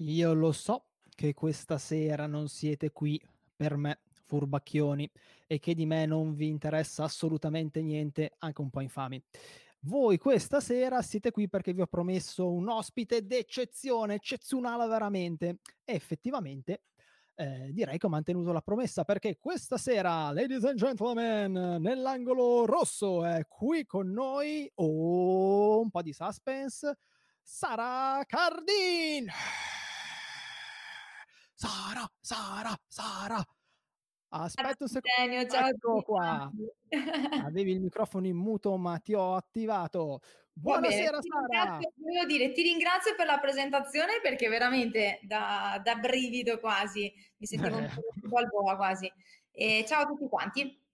Io lo so che questa sera non siete qui per me, furbacchioni, e che di me non vi interessa assolutamente niente, anche un po' infami. Voi questa sera siete qui perché vi ho promesso un ospite d'eccezione, eccezionale veramente. E effettivamente eh, direi che ho mantenuto la promessa perché questa sera, ladies and gentlemen, nell'angolo rosso è qui con noi, oh, un po' di suspense, Sara Cardin. Sara, Sara, Sara. Aspetta un secondo. Ciao ecco qua. Avevi il microfono in muto, ma ti ho attivato. Buonasera, Sara. Volevo dire, ti ringrazio per la presentazione perché veramente da, da brivido quasi, mi sentivo un po' al boa quasi. E ciao a tutti quanti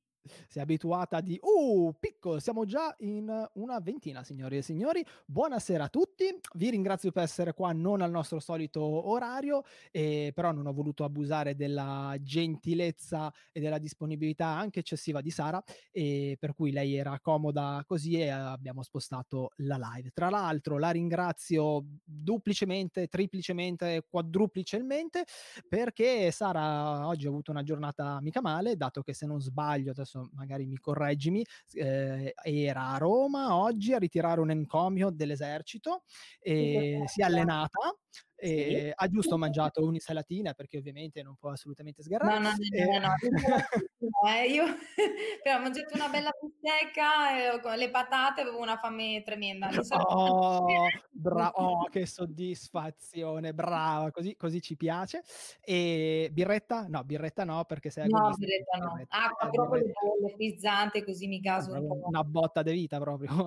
si è abituata di uh, piccolo, siamo già in una ventina, signori e signori. Buonasera a tutti, vi ringrazio per essere qua non al nostro solito orario, eh, però non ho voluto abusare della gentilezza e della disponibilità anche eccessiva di Sara, e per cui lei era comoda così e abbiamo spostato la live. Tra l'altro la ringrazio duplicemente, triplicemente, quadruplicemente perché Sara oggi ha avuto una giornata mica male, dato che se non sbaglio adesso adesso magari mi correggimi, eh, era a Roma oggi a ritirare un encomio dell'esercito e si è allenata e sì. ha giusto mangiato un'insalatina perché ovviamente non può assolutamente sgarrare. No, no, no, no, no. eh, io ho mangiato una bella bistecca con le patate, avevo una fame tremenda. Oh, bra- oh, che soddisfazione, brava, così, così, ci piace. E birretta? No, birretta no, perché sei No, birretta no. Birretta, Acqua, eh, proprio le frizzante, così mi gaso un po'. Una botta di vita proprio.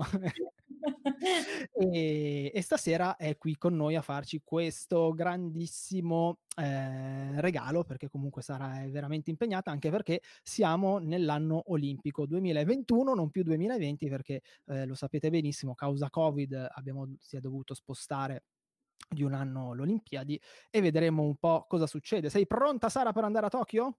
e, e, stasera è qui con noi a farci questo grandissimo eh, regalo perché comunque sarà veramente impegnata anche perché siamo nell'anno olimpico 2021 non più 2020 perché eh, lo sapete benissimo causa covid abbiamo si è dovuto spostare di un anno l'Olimpiadi e vedremo un po' cosa succede. Sei pronta Sara per andare a Tokyo?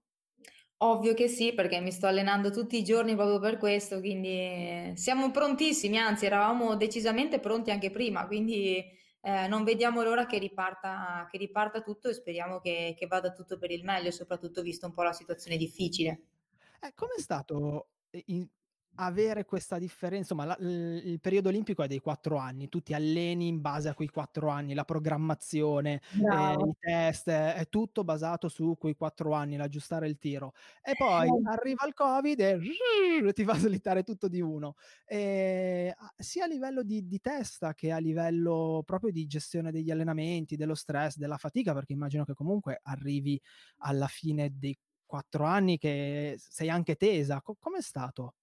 Ovvio che sì, perché mi sto allenando tutti i giorni proprio per questo, quindi siamo prontissimi, anzi eravamo decisamente pronti anche prima, quindi eh, non vediamo l'ora che riparta, che riparta tutto e speriamo che, che, vada tutto per il meglio, soprattutto visto un po' la situazione difficile. Eh, Come stato in, avere questa differenza, insomma, la, il periodo olimpico è dei quattro anni, tu ti alleni in base a quei quattro anni, la programmazione, eh, i test, è tutto basato su quei quattro anni, l'aggiustare il tiro. E poi eh. arriva il Covid e ti fa slittare tutto di uno. E, sia a livello di, di testa che a livello proprio di gestione degli allenamenti, dello stress, della fatica, perché immagino che comunque arrivi alla fine dei quattro anni che sei anche tesa. Co- com'è stato?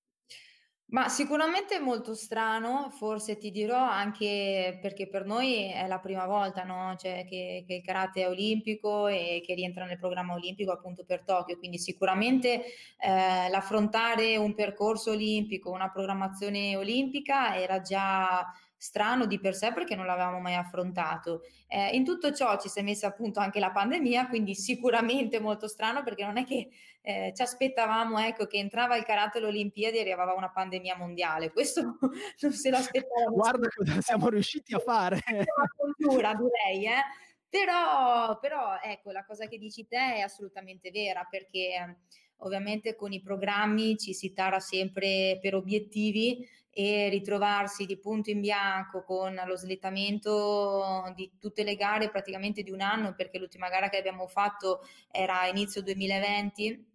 Ma sicuramente è molto strano, forse ti dirò anche perché per noi è la prima volta no? cioè, che, che, il karate è olimpico e che rientra nel programma olimpico appunto per Tokyo, quindi sicuramente eh, l'affrontare un percorso olimpico, una programmazione olimpica era già strano di per sé perché non l'avevamo mai affrontato. Eh, in tutto ciò ci si è messa appunto anche la pandemia, quindi sicuramente molto strano perché non è che eh, ci aspettavamo ecco, che entrava il karate alle Olimpiadi e arrivava una pandemia mondiale. Questo non se l'aspettavamo. Guarda cosa siamo riusciti a fare. Una cultura, direi, eh. Però, però, ecco, la cosa che dici te è assolutamente vera perché ovviamente con i programmi ci si tara sempre per obiettivi e ritrovarsi di punto in bianco con lo slittamento di tutte le gare praticamente di un anno perché l'ultima gara che abbiamo fatto era inizio 2020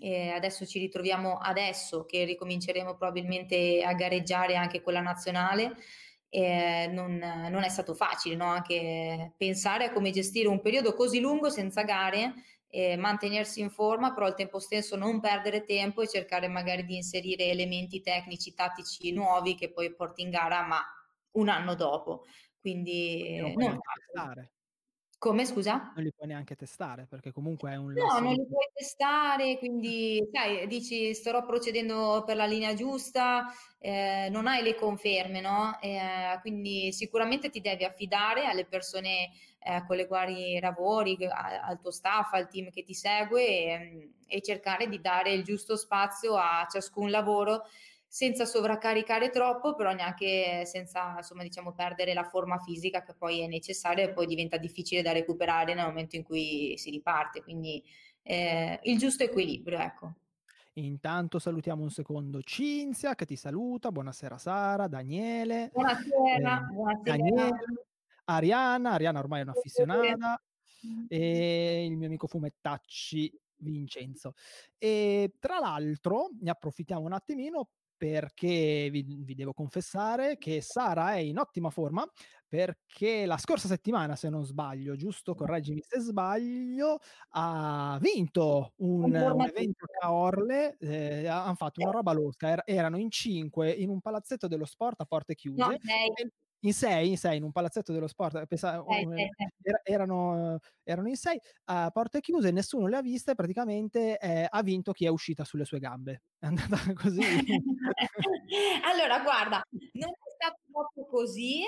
e adesso ci ritroviamo adesso che ricominceremo probabilmente a gareggiare anche con la nazionale eh, non, non, è stato facile no? anche pensare a come gestire un periodo così lungo senza gare eh, mantenersi in forma, però al tempo stesso non perdere tempo e cercare magari di inserire elementi tecnici, tattici nuovi che poi porti in gara, ma un anno dopo. Quindi non, non come scusa? Non li puoi neanche testare perché comunque è un... No, non li puoi testare, quindi sai, dici starò procedendo per la linea giusta, eh, non hai le conferme, no? Eh, quindi sicuramente ti devi affidare alle persone eh, con le quali lavori, al tuo staff, al team che ti segue e, e cercare di dare il giusto spazio a ciascun lavoro senza sovraccaricare troppo, però neanche senza, insomma, diciamo, perdere la forma fisica che poi è necessaria e poi diventa difficile da recuperare nel momento in cui si riparte. Quindi eh, il giusto equilibrio, ecco. Intanto salutiamo un secondo Cinzia che ti saluta, buonasera Sara, Daniele. Buonasera, eh, buonasera. Daniele, Ariana, Ariana ormai è un'affissionata e il mio amico fumettacci Vincenzo. E tra l'altro ne approfittiamo un attimino perché vi, vi, devo confessare che Sara è in ottima forma perché la scorsa settimana, se non sbaglio, giusto, correggimi se sbaglio, ha vinto un, un evento a Orle, eh, hanno fatto una roba losca, er- erano in cinque in un palazzetto dello sport a porte chiuse. No, in sei, in sei, in un palazzetto dello sport, pensa, sei, um, sei, sei. erano, erano, in sei, a porte chiuse, nessuno le ha viste, praticamente eh, ha vinto chi è uscita sulle sue gambe. È andata così. allora, guarda, non è stato proprio così,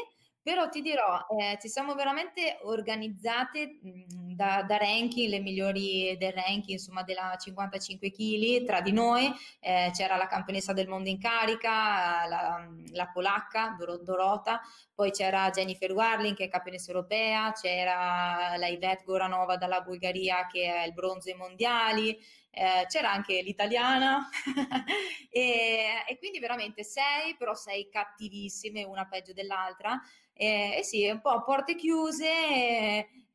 però ti dirò, eh, ci siamo veramente organizzate mh, da, da, ranking, le migliori del ranking, insomma, della 55 kg tra di noi. Eh, c'era la campionessa del mondo in carica, la, la polacca Dor- Dorota, poi c'era Jennifer Warling che è campionessa europea, c'era la Yvette Goranova dalla Bulgaria che è il bronzo ai mondiali. Eh, c'era anche l'italiana e, e, quindi veramente sei, però sei cattivissime, una peggio dell'altra. Eh, eh sì, un po' a porte chiuse,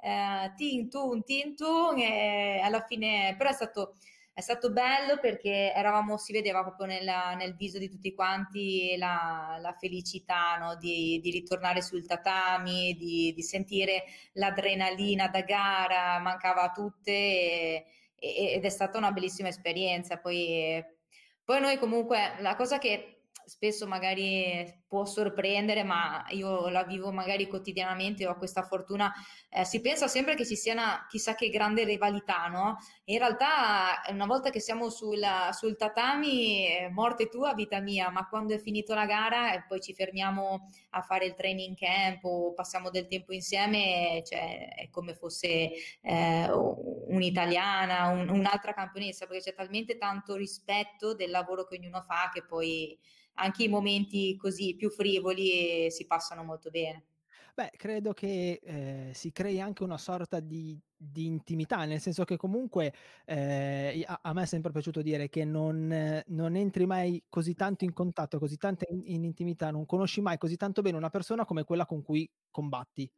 eh, tintun, tintun, e alla fine, però è stato, è stato bello perché eravamo, si vedeva proprio nella, nel viso di tutti quanti la, la felicità no? di, di, ritornare sul tatami, di, di, sentire l'adrenalina da gara, mancava a tutte e, e, ed è stata una bellissima esperienza. Poi, poi noi comunque la cosa che spesso magari può sorprendere, ma io la vivo magari quotidianamente, ho questa fortuna, eh, si pensa sempre che ci sia una chissà che grande rivalità, no? In realtà una volta che siamo sul, sul tatami, morte tua, vita mia, ma quando è finito la gara e poi ci fermiamo a fare il training camp o passiamo del tempo insieme, cioè è come fosse eh, un'italiana, un, un'altra campionessa, perché c'è talmente tanto rispetto del lavoro che ognuno fa che poi anche i momenti così più frivoli si passano molto bene. Beh, credo che eh, si crei anche una sorta di, di, intimità, nel senso che comunque eh, a, a, me è sempre piaciuto dire che non, non, entri mai così tanto in contatto, così tanto in, in intimità, non conosci mai così tanto bene una persona come quella con cui combatti.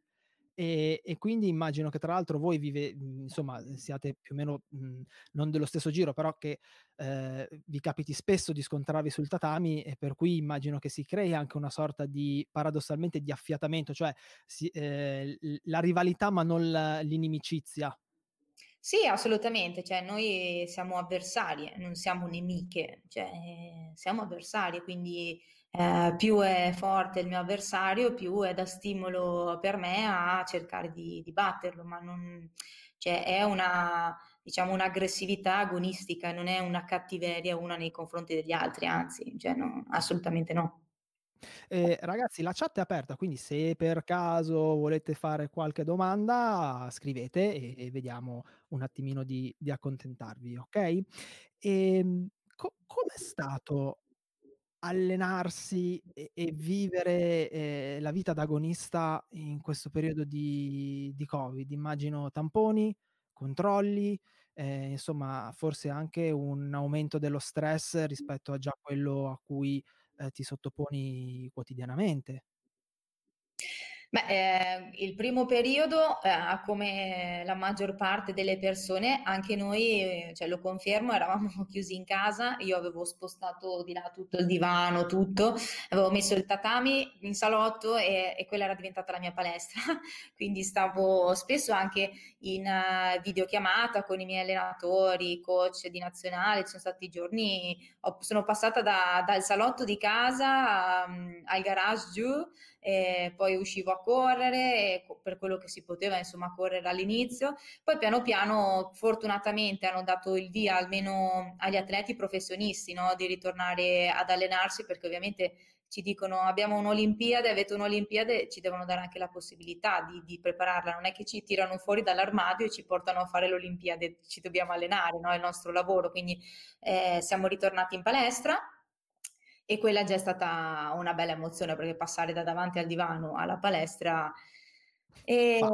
E, e, quindi immagino che tra l'altro voi vive, mhmm, insomma, siate più o meno mh, mhmm, non dello stesso giro, però che eh, vi capiti spesso di scontrarvi sul tatami e per cui immagino che si crei anche una sorta di paradossalmente di affiatamento, cioè si, eh, la rivalità ma non l'inimicizia. Sì, assolutamente, cioè noi siamo avversarie, non siamo nemiche, cioè siamo avversarie, quindi eh, più è forte il mio avversario, più è da stimolo per me a cercare di, di batterlo, ma non, cioè, è una, diciamo, un'aggressività agonistica, non è una cattiveria una nei confronti degli altri, anzi, cioè, no, assolutamente no. Eh, ragazzi, la chat è aperta, quindi se per caso volete fare qualche domanda, scrivete e, e vediamo un attimino di, di accontentarvi, ok? E, ehm, co- com'è stato allenarsi e, e vivere eh, la vita d'agonista in questo periodo di, di Covid? Immagino tamponi, controlli, eh, insomma, forse anche un aumento dello stress rispetto a già quello a cui eh, ti sottoponi quotidianamente. Beh, eh, il primo periodo, eh, come la maggior parte delle persone, anche noi, eh, cioè, lo confermo, eravamo chiusi in casa, io avevo spostato di là tutto il divano, tutto, avevo messo il tatami in salotto e, e quella era diventata la mia palestra, quindi stavo spesso anche in uh, videochiamata con i miei allenatori, coach di nazionale, ci sono stati giorni, ho, sono passata da, dal salotto di casa um, al garage giù, e poi uscivo a correre per quello che si poteva insomma correre all'inizio poi piano piano fortunatamente hanno dato il via almeno agli atleti professionisti no? di ritornare ad allenarsi perché ovviamente ci dicono abbiamo un'Olimpiade, avete un'Olimpiade, ci devono dare anche la possibilità di, di, prepararla, non è che ci tirano fuori dall'armadio e ci portano a fare l'Olimpiade, ci dobbiamo allenare, no? è il nostro lavoro, quindi eh, siamo ritornati in palestra e quella già è stata una bella emozione perché passare da davanti al divano alla palestra e, fa.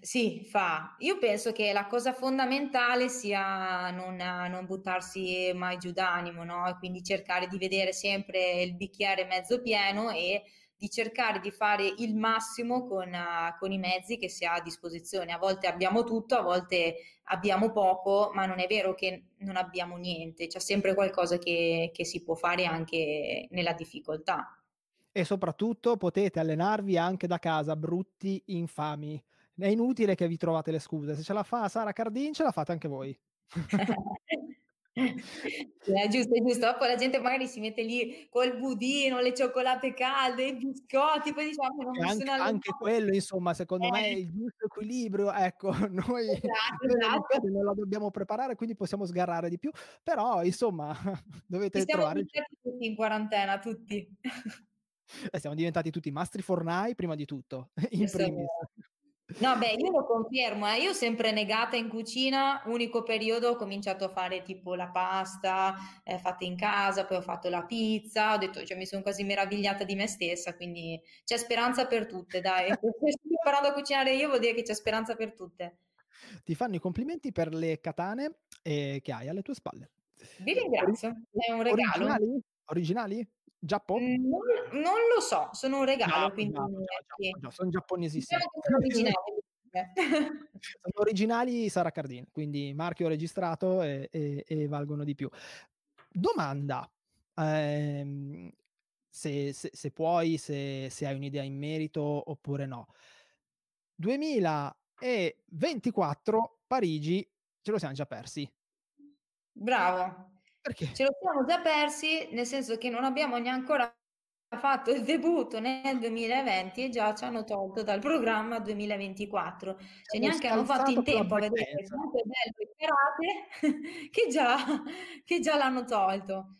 Sì, fa. Io penso che la cosa fondamentale sia non, non buttarsi mai giù d'animo, no? E quindi cercare di vedere sempre il bicchiere mezzo pieno e di cercare di fare il massimo con, uh, con, i mezzi che si ha a disposizione. A volte abbiamo tutto, a volte abbiamo poco, ma non è vero che non abbiamo niente, c'è sempre qualcosa che, che si può fare anche nella difficoltà e soprattutto potete allenarvi anche da casa, brutti, infami. È inutile che vi trovate le scuse. Se ce la fa Sara Cardin, ce la fate anche voi. è giusto, è giusto. Dopo la gente magari si mette lì col budino, le cioccolate calde, i biscotti, poi diciamo non anche, anche quello, insomma, secondo eh. me è il giusto equilibrio. Ecco, noi esatto, esatto. non la dobbiamo preparare, quindi possiamo sgarrare di più, però insomma, dovete Ci trovare tutti in quarantena, tutti. Eh, siamo diventati tutti mastri fornai prima di tutto, in primis. No, beh, io lo confermo, eh. io sempre negata in cucina, unico periodo ho cominciato a fare tipo la pasta eh, fatta in casa, poi ho fatto la pizza, ho detto, cioè mi sono quasi meravigliata di me stessa, quindi c'è speranza per tutte, dai. Se sto imparando a cucinare io vuol dire che c'è speranza per tutte. Ti fanno i complimenti per le katane eh, che hai alle tue spalle. Vi ringrazio, è un regalo. Originali? Originali? Giappone? Mhmm, non, non, lo so, sono un regalo, no, quindi no, no, no, sono giapponesissimi. Sono originali. sono originali Sara Cardin, quindi marchio registrato e, e, e valgono di più. Domanda, ehm, se, se, se, puoi, se, se hai un'idea in merito oppure no. 2024 Parigi ce lo siamo già persi. Bravo. Perché? Ce lo siamo già persi, nel senso che non abbiamo neanche ancora fatto il debutto nel 2020 e già ci hanno tolto dal programma 2024. Cioè neanche hanno fatto in tempo a vedere quanto è bello il karate che già, che già l'hanno tolto.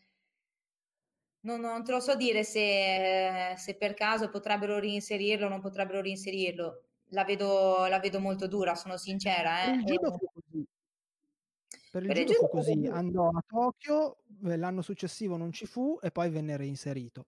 Non, non, te lo so dire se, se, per caso potrebbero reinserirlo o non potrebbero reinserirlo. La vedo, la vedo molto dura, sono sincera. Eh. Il judo fu Per il, per judo, fu così, andò a Tokyo, eh, l'anno successivo non ci fu e poi venne reinserito.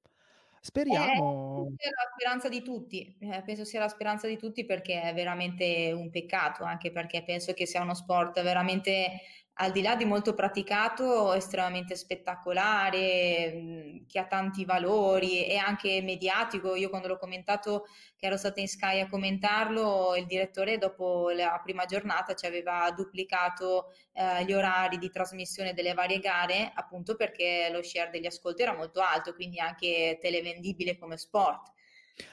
Speriamo. Eh, è la speranza di tutti, eh, penso sia la speranza di tutti perché è veramente un peccato, anche perché penso che sia uno sport veramente al di là di molto praticato, estremamente spettacolare, che ha tanti valori e anche mediatico. Io quando l'ho commentato, che ero stata in Sky a commentarlo, il direttore dopo la prima giornata ci aveva duplicato eh, gli orari di trasmissione delle varie gare, appunto perché lo share degli ascolti era molto alto, quindi anche televendibile come sport.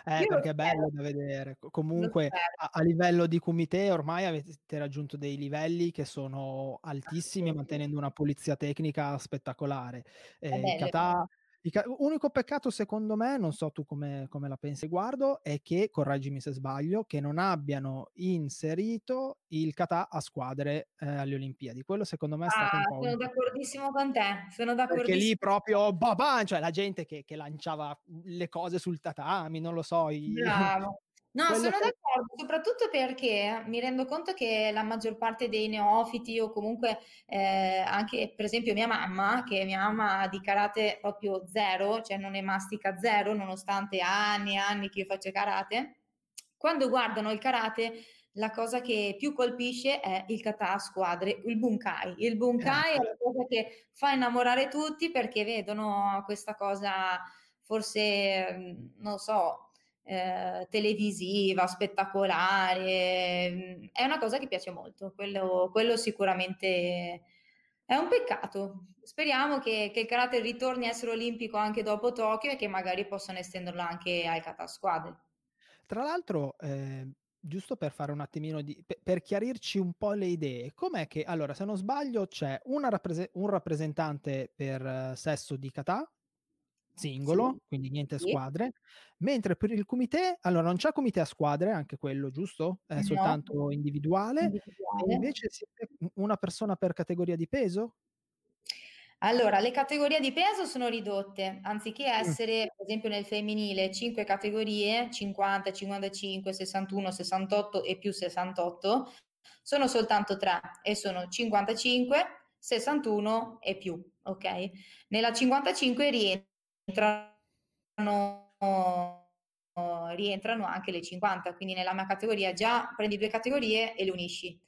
Eh, Io perché è bello da vedere. Comunque, a, a, livello di comité, ormai avete raggiunto dei livelli che sono altissimi, mantenendo una pulizia tecnica spettacolare. Eh, Kata, Unico peccato secondo me, non so tu come, come, la pensi guardo, è che, correggimi se sbaglio, che non abbiano inserito il kata a squadre eh, alle Olimpiadi. Quello secondo me è stato ah, un po'... Sono d'accordissimo con te, sono d'accordissimo. Perché lì proprio, babà, cioè la gente che, che, lanciava le cose sul tatami, non lo so. I... No, sono che... d'accordo, soprattutto perché mi rendo conto che la maggior parte dei neofiti o comunque eh, anche per esempio mia mamma, che mia mamma di karate proprio zero, cioè non è mastica zero, nonostante anni e anni che io faccio karate, quando guardano il karate la cosa che più colpisce è il kata a squadre, il bunkai. Il bunkai è la cosa che fa innamorare tutti perché vedono questa cosa forse, non so, eh, televisiva, spettacolare, è una cosa che piace molto, quello, quello sicuramente è un peccato. Speriamo che, che, il karate ritorni a essere olimpico anche dopo Tokyo e che magari possano estenderlo anche ai kata squadre. Tra l'altro, eh, giusto per fare un attimino di per, per, chiarirci un po' le idee, com'è che allora, se non sbaglio, c'è rappres- un rappresentante per uh, sesso di kata singolo, sì. quindi niente sì. squadre, mentre per il comité, allora non c'è comité a squadre, anche quello, giusto? È no. soltanto individuale, individuale. Invece una persona per categoria di peso? Allora, le categorie di peso sono ridotte, anziché essere, per esempio nel femminile, 5 categorie, 50, 55, 61, 68 e più 68, sono soltanto 3 e sono 55, 61 e più, ok? Nella 55 rientra rientrano anche le 50, quindi nella mia categoria già prendi due categorie e le unisci.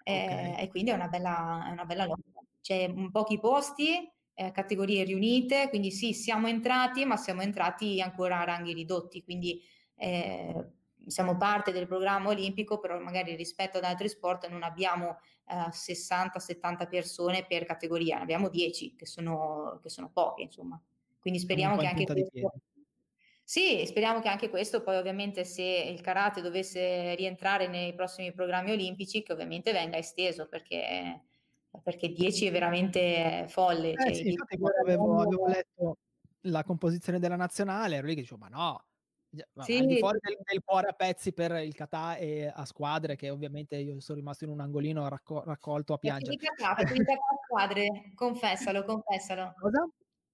Okay. Eh, e quindi è una bella, è una bella lotta. C'è pochi posti, eh, categorie riunite, quindi sì, siamo entrati, ma siamo entrati ancora a ranghi ridotti, quindi eh, siamo parte del programma olimpico, però magari rispetto ad altri sport non abbiamo eh, 60-70 persone per categoria, ne abbiamo 10, che sono, che sono poche, insomma. Quindi speriamo che anche questo... Sì, speriamo che anche questo, poi ovviamente se il karate dovesse rientrare nei prossimi programmi olimpici, che ovviamente venga esteso, perché, perché 10 è veramente folle. Eh cioè, sì, infatti avevo, avevo letto la composizione della nazionale, ero lì che dicevo, ma no, sì. al di fuori del, del, cuore a pezzi per il Catà e a squadre, che ovviamente io sono rimasto in un angolino racco- raccolto a piangere. Facevi Catà, facevi Catà a squadre, confessalo, confessalo. Cosa?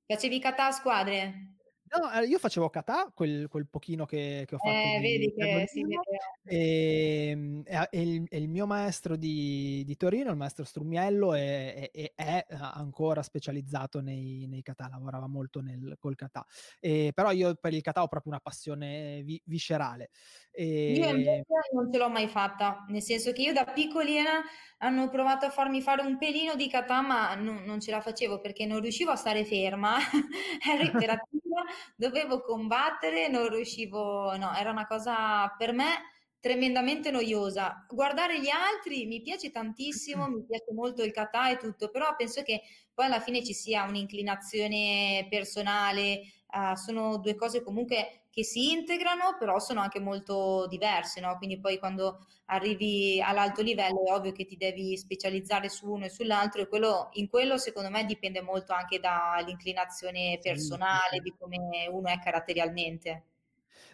Facevi Catà a squadre? No, eh, io facevo kata, quel, quel pochino che, che, ho fatto. Eh, vedi che si vede. E, e, e, il, e, il, mio maestro di, di, Torino, il maestro Strumiello, è, è, è ancora specializzato nei, nei, kata, lavorava molto nel, col kata. però io per il kata ho proprio una passione vi, viscerale. Io invece non ce l'ho mai fatta, nel senso che io da piccolina hanno provato a farmi fare un pelino di kata, ma non, non ce la facevo perché non riuscivo a stare ferma, ero iperattiva, dovevo combattere, non riuscivo, no, era una cosa per me tremendamente noiosa. Guardare gli altri mi piace tantissimo, mi piace molto il kata e tutto, però penso che poi alla fine ci sia un'inclinazione personale, uh, sono due cose comunque che si integrano, però sono anche molto diverse, no? Quindi poi quando arrivi all'alto livello è ovvio che ti devi specializzare su uno e sull'altro e quello, in quello secondo me dipende molto anche dall'inclinazione personale, di come uno è caratterialmente.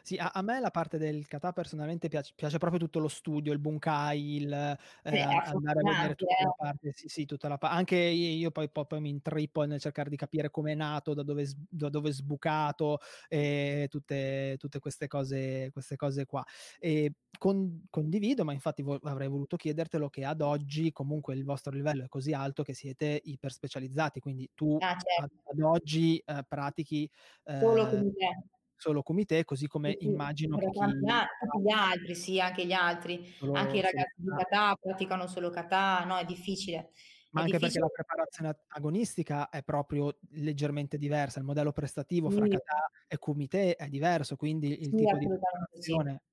Sì, a, a, me la parte del kata personalmente piace, piace, proprio tutto lo studio, il bunkai, il sì, eh, andare a vedere tutta la parte, sì, sì, tutta la parte. Anche io poi, poi, poi mi intrippo nel cercare di capire come è nato, da dove, da dove è sbucato, e tutte, tutte queste, cose, queste cose qua. E con, condivido, ma infatti vo- avrei voluto chiedertelo che ad oggi comunque il vostro livello è così alto che siete iper specializzati, quindi tu ah, certo. ad, ad, oggi eh, pratichi... Eh, Solo con te solo comité, così come sì, immagino che chi... Gli altri, sì, anche gli altri, solo, anche i ragazzi di Catà praticano solo Catà, no, è difficile. Ma è anche difficile. perché la preparazione agonistica è proprio leggermente diversa, il modello prestativo fra Catà e comité è diverso, quindi il sì, tipo di preparazione... Sì.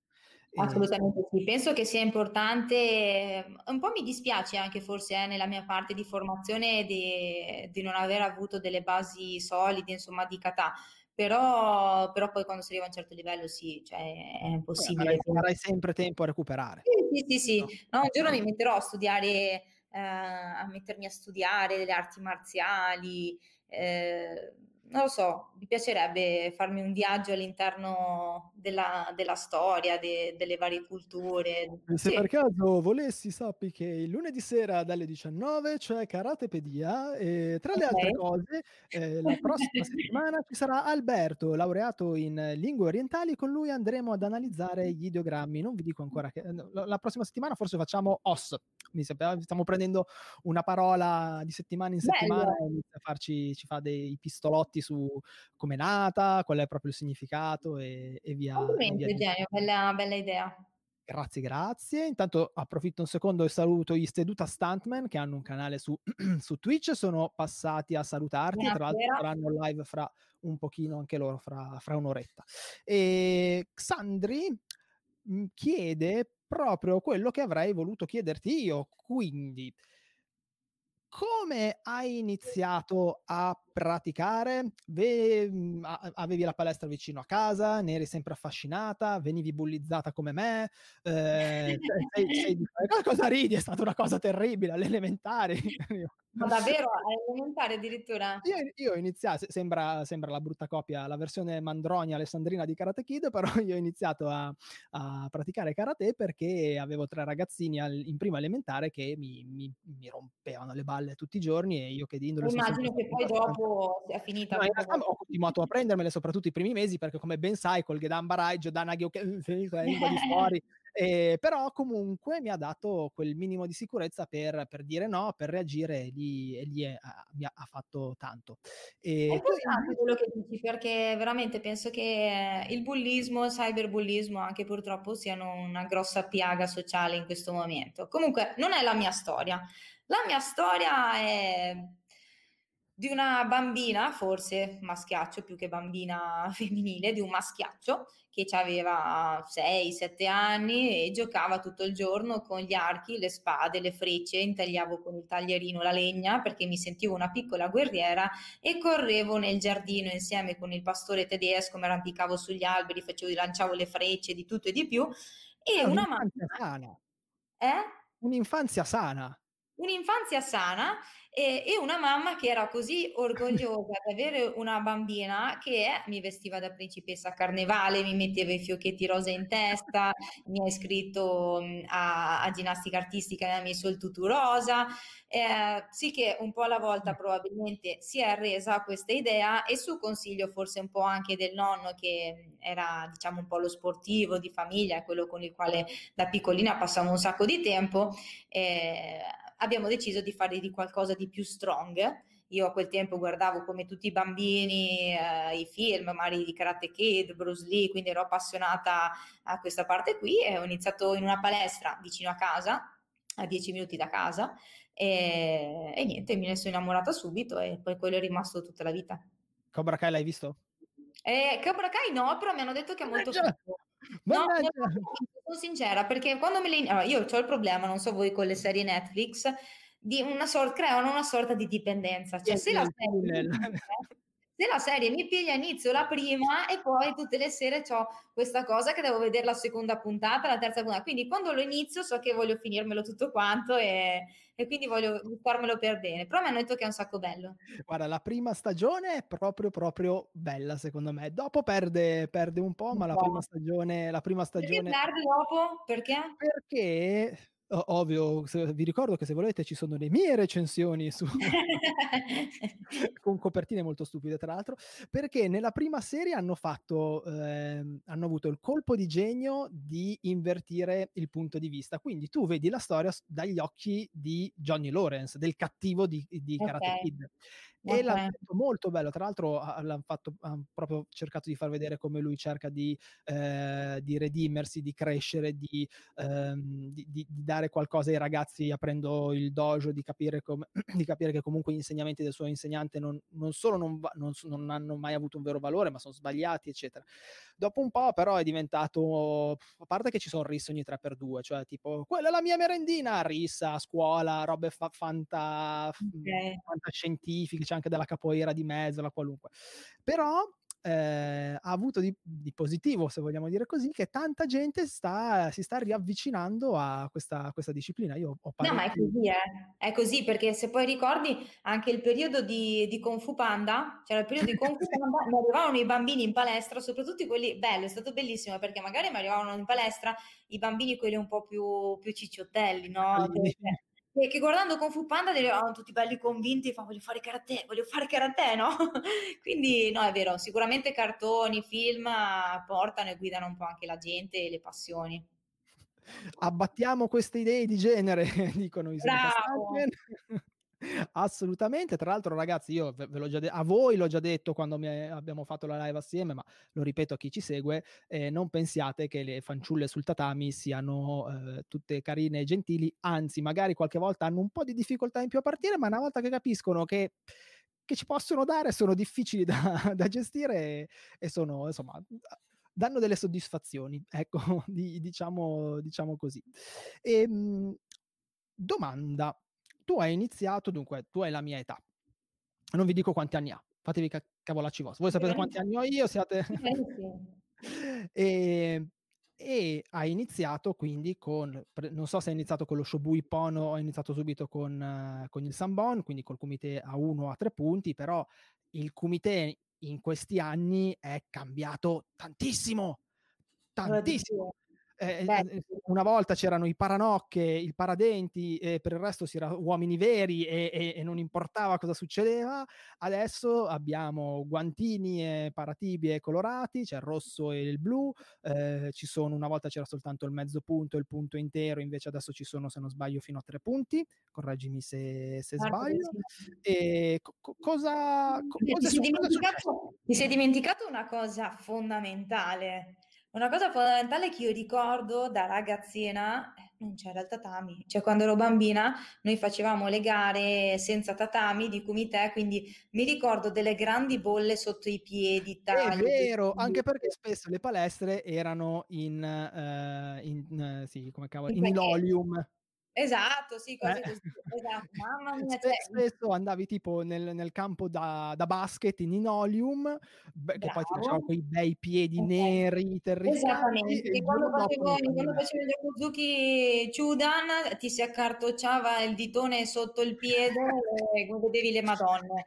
Assolutamente sì, penso che sia importante, un po' mi dispiace anche forse eh, nella mia parte di formazione di, di non aver avuto delle basi solide, insomma, di kata, però, però, poi quando si arriva a un certo livello sì, cioè è impossibile. Eh, avrai, sempre tempo a recuperare. Sì, sì, sì. sì. No. No, un giorno mi metterò a studiare, eh, a mettermi a studiare le arti marziali, eh, non lo so, mi piacerebbe farmi un viaggio all'interno della, della storia, de, delle varie culture. Se sì. per caso volessi, sappi che il lunedì sera dalle 19 c'è Karatepedia e tra le okay. altre cose eh, la prossima settimana ci sarà Alberto, laureato in lingue orientali, con lui andremo ad analizzare gli ideogrammi. Non vi dico ancora che eh, la prossima settimana forse facciamo OS, stiamo prendendo una parola di settimana in settimana Bello. e farci, ci fa dei pistolotti su come è nata, qual è proprio il significato e, e via. Complimenti Eugenio, bella, bella idea. Grazie, grazie. Intanto approfitto un secondo e saluto gli Steduta Stuntman che hanno un canale su, su Twitch, sono passati a salutarti, Buonasera. tra l'altro saranno live fra un pochino anche loro, fra, fra un'oretta. E Xandri mm, chiede proprio quello che avrei voluto chiederti io, quindi come hai iniziato a praticare? Ve, mhmm, avevi la palestra vicino a casa? Ne eri sempre affascinata? Venivi bullizzata come me? Eh, sei, sei, cosa ridi? È stata una cosa terribile alle elementari. Ma davvero? Elementare addirittura? Io, io ho iniziato, sembra, sembra, la brutta copia, la versione Mandroni alessandrina di Karate Kid, però io ho iniziato a, a praticare karate perché avevo tre ragazzini al, in prima elementare che mi, mi, mi, rompevano le balle tutti i giorni e io che di indole... Immagino che poi dopo sia finita... No, ho continuato a prendermele soprattutto i primi mesi perché come ben sai col Gedan Barrage, Danagyo, lingua di fuori E, però comunque mi ha dato quel minimo di sicurezza per, per dire no, per reagire e lì, e lì è, mi ha, ha, fatto tanto. E è importante quello che dici perché veramente penso che il bullismo, il cyberbullismo anche purtroppo siano una grossa piaga sociale in questo momento. Comunque non è la mia storia. La mia storia è di una bambina, forse maschiaccio più che bambina femminile, di un maschiaccio che aveva 6-7 anni e giocava tutto il giorno con gli archi, le spade, le frecce, intagliavo con il taglierino la legna perché mi sentivo una piccola guerriera e correvo nel giardino insieme con il pastore tedesco, mi arrampicavo sugli alberi, facevo, lanciavo le frecce di tutto e di più e ah, una mamma... Sana. Eh? Un'infanzia sana. Un'infanzia sana e, e, una mamma che era così orgogliosa di avere una bambina che mi vestiva da principessa carnevale, mi metteva i fiocchetti rosa in testa, mi ha iscritto a, a, ginnastica artistica e mi ha messo il tutù rosa. Eh, sì che un po' alla volta probabilmente si è arresa a questa idea e su consiglio forse un po' anche del nonno che era diciamo un po' lo sportivo di famiglia, quello con il quale da piccolina passavo un sacco di tempo. Eh, abbiamo deciso di fare di qualcosa di più strong. Io a quel tempo guardavo come tutti i bambini eh, i film, magari di Karate Kid, Bruce Lee, quindi ero appassionata a questa parte qui e ho iniziato in una palestra vicino a casa, a 10 minuti da casa e, e niente, me ne sono innamorata subito e poi quello è rimasto tutta la vita. Cobra Kai l'hai visto? Eh, Cobra Kai no, però mi hanno detto che è molto figo. No, sono sincera, perché quando me le... Allora, io ho il problema, non so voi con le serie Netflix, di una sorta, creano una sorta di dipendenza. Cioè, se la, serie, se la serie mi piglia inizio la prima e poi tutte le sere ho questa cosa che devo vedere la seconda puntata, la terza puntata. Quindi quando lo inizio so che voglio finirmelo tutto quanto e, e quindi voglio farmelo per bene. Però mi hanno detto che è un sacco bello. Guarda, la prima stagione è proprio, proprio bella secondo me. Dopo perde, perde un po', un ma po'. la prima stagione... La prima stagione... Perché perde dopo? Perché? Perché ovvio, se, vi ricordo che se volete ci sono le mie recensioni su con copertine molto stupide tra l'altro, perché nella prima serie hanno fatto eh, hanno avuto il colpo di genio di invertire il punto di vista. Quindi tu vedi la storia dagli occhi di Johnny Lawrence, del cattivo di, di okay. Karate Kid. Okay. E l'ha fatto molto bello, tra l'altro l'hanno fatto, hanno proprio cercato di far vedere come lui cerca di, eh, di redimersi, di crescere, di, ehm, di, di, dare qualcosa ai ragazzi aprendo il dojo, di capire, come, di capire che comunque gli insegnamenti del suo insegnante non, non solo non, va, non, non, hanno mai avuto un vero valore, ma sono sbagliati, eccetera. Dopo un po' però è diventato, a parte che ci sono risse ogni 3x2, cioè tipo, quella è la mia merendina, rissa a scuola, robe fa- fanta, okay. fantascientifiche, c'è anche della capoeira di mezzo, la qualunque. Però eh, ha avuto di, di, positivo, se vogliamo dire così, che tanta gente sta, si sta riavvicinando a questa, questa disciplina. Io ho no, ma è così, eh. è così, perché se poi ricordi anche il periodo di, di Kung Fu Panda, c'era il periodo di Kung Fu Panda, mi arrivavano i bambini in palestra, soprattutto quelli, bello, è stato bellissimo, perché magari mi arrivavano in palestra i bambini quelli un po' più, più cicciottelli, no? Perché, che, che guardando Kung Fu Panda erano tutti belli convinti, fa voglio fare karate, voglio fare karate, no? Quindi no, è vero, sicuramente cartoni, film portano e guidano un po' anche la gente e le passioni. Abbattiamo queste idee di genere, dicono i Bravo! Assolutamente, tra l'altro ragazzi io ve, l'ho già de- a voi l'ho già detto quando abbiamo fatto la live assieme, ma lo ripeto a chi ci segue, eh, non pensiate che le fanciulle sul tatami siano eh, tutte carine e gentili, anzi magari qualche volta hanno un po' di difficoltà in più a partire, ma una volta che capiscono che che ci possono dare sono difficili da, da gestire e, e sono insomma danno delle soddisfazioni ecco di, diciamo, diciamo così. E, ehm, domanda tu hai iniziato, dunque, tu hai la mia età. Non vi dico quanti anni ha, fatevi ca- cavolacci vostri. Voi sapete quanti anni ho io, siate... e, e hai iniziato quindi con, non so se hai iniziato con lo Shobui Pono o hai iniziato subito con, uh, con il Sambon, quindi col comité a 1 a 3 punti, però il comité in questi anni è cambiato tantissimo, tantissimo. Eh, una volta c'erano i paranocche, il paradenti, e per il resto si era uomini veri e, e, e, non importava cosa succedeva. Adesso abbiamo guantini e paratibie colorati, c'è il rosso e il blu. Eh, ci sono, una volta c'era soltanto il mezzo punto e il punto intero, invece adesso ci sono, se non sbaglio, fino a tre punti. Correggimi se, se sbaglio. E co- cosa, co- cosa ti, sei dimenticato, ti sei dimenticato una cosa fondamentale una cosa fondamentale che io ricordo da ragazzina, eh, non c'era il tatami, cioè quando ero bambina noi facevamo le gare senza tatami di kumite, quindi mi ricordo delle grandi bolle sotto i piedi. Tagli, è vero, anche perché spesso le palestre erano in, uh, in, uh, sì, come cavolo, in, in lolium. Esatto, sì, cose eh. così. Esatto. Mamma mia. Cioè... Spesso andavi tipo nel, nel campo da, da, basket in linoleum, beh, che poi ti faceva quei bei piedi okay. neri terrificanti. Esattamente, quando facevo, quando facevo il Yakuzuki Chudan ti si accartocciava il ditone sotto il piede e vedevi le madonne.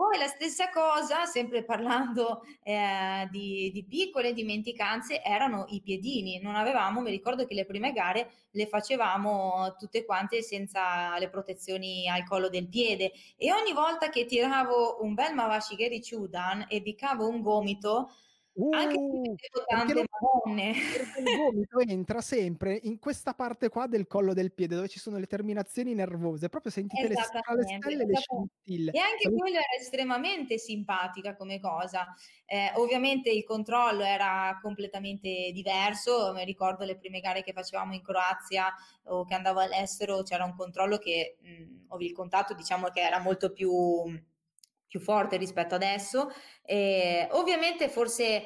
Poi la stessa cosa, sempre parlando eh, di, di, piccole dimenticanze, erano i piedini. Non avevamo, mi ricordo che le prime gare le facevamo tutte quante senza le protezioni al collo del piede e ogni volta che tiravo un bel Mawashigeri Chudan e bicavo un gomito, Uh, Anche se tante lo, madonne. il gomito entra sempre in questa parte qua del collo del piede dove ci sono le terminazioni nervose, proprio sentite le, le stelle le scintille. E anche Quindi... quello era estremamente simpatica come cosa. Eh, ovviamente il controllo era completamente diverso, mi ricordo le prime gare che facevamo in Croazia o che andavo all'estero, c'era un controllo che mh, il contatto diciamo che era molto più più forte rispetto adesso. E ovviamente forse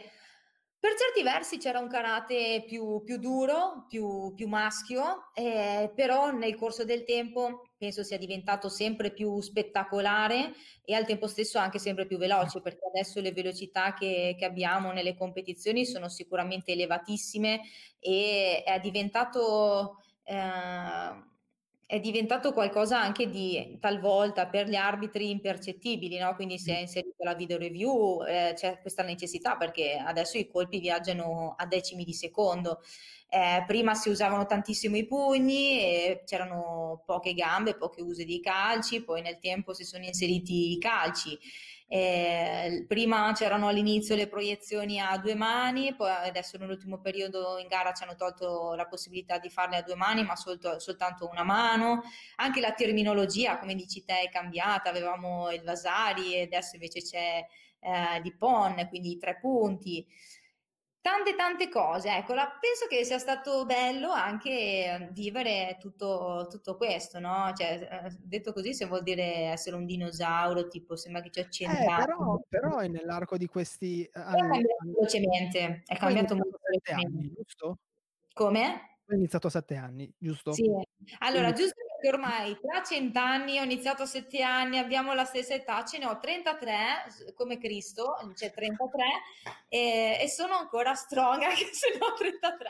per certi versi c'era un karate più, più duro, più, più maschio, eh, però nel corso del tempo penso sia diventato sempre più spettacolare e al tempo stesso anche sempre più veloce, perché adesso le velocità che, che abbiamo nelle competizioni sono sicuramente elevatissime e è diventato... Eh, è diventato qualcosa anche di talvolta per gli arbitri impercettibili, no? quindi si è inserita la video review, eh, c'è questa necessità perché adesso i colpi viaggiano a decimi di secondo. Eh, prima si usavano tantissimo i pugni, c'erano poche gambe, poche use di calci, poi nel tempo si sono inseriti i calci. Eh, prima c'erano all'inizio le proiezioni a due mani, poi adesso nell'ultimo periodo in gara ci hanno tolto la possibilità di farle a due mani, ma solto, soltanto una mano. Anche la terminologia, come dici te, è cambiata. Avevamo il Vasari e adesso invece c'è eh, di Pon, quindi i tre punti tante tante cose. Ecco, penso che sia stato bello anche ehm, vivere tutto, tutto questo, no? Cioè, eh, detto così, se vuol dire essere un dinosauro, tipo sembra che c'è cent'anni. Eh, però, però è nell'arco di questi eh, anni. È cambiato velocemente, è cambiato molto velocemente. Anni, giusto? Come? Ho iniziato a sette anni, giusto? Sì. Allora, Quindi... giusto perché ormai tra cent'anni, ho iniziato a sette anni, abbiamo la stessa età, ce ne ho 33, come Cristo, c'è 33, e, e sono ancora strong anche se ne ho 33.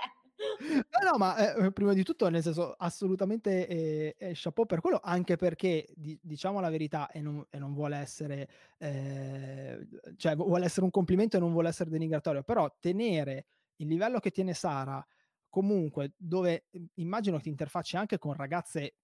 No, no, ma eh, prima di tutto, nel senso, assolutamente eh, eh, chapeau per quello, anche perché di, diciamo la verità e non, e non vuole essere, eh, cioè vuole essere un complimento e non vuole essere denigratorio, però tenere il livello che tiene Sara comunque dove mhmm, immagino che ti interfacci anche con ragazze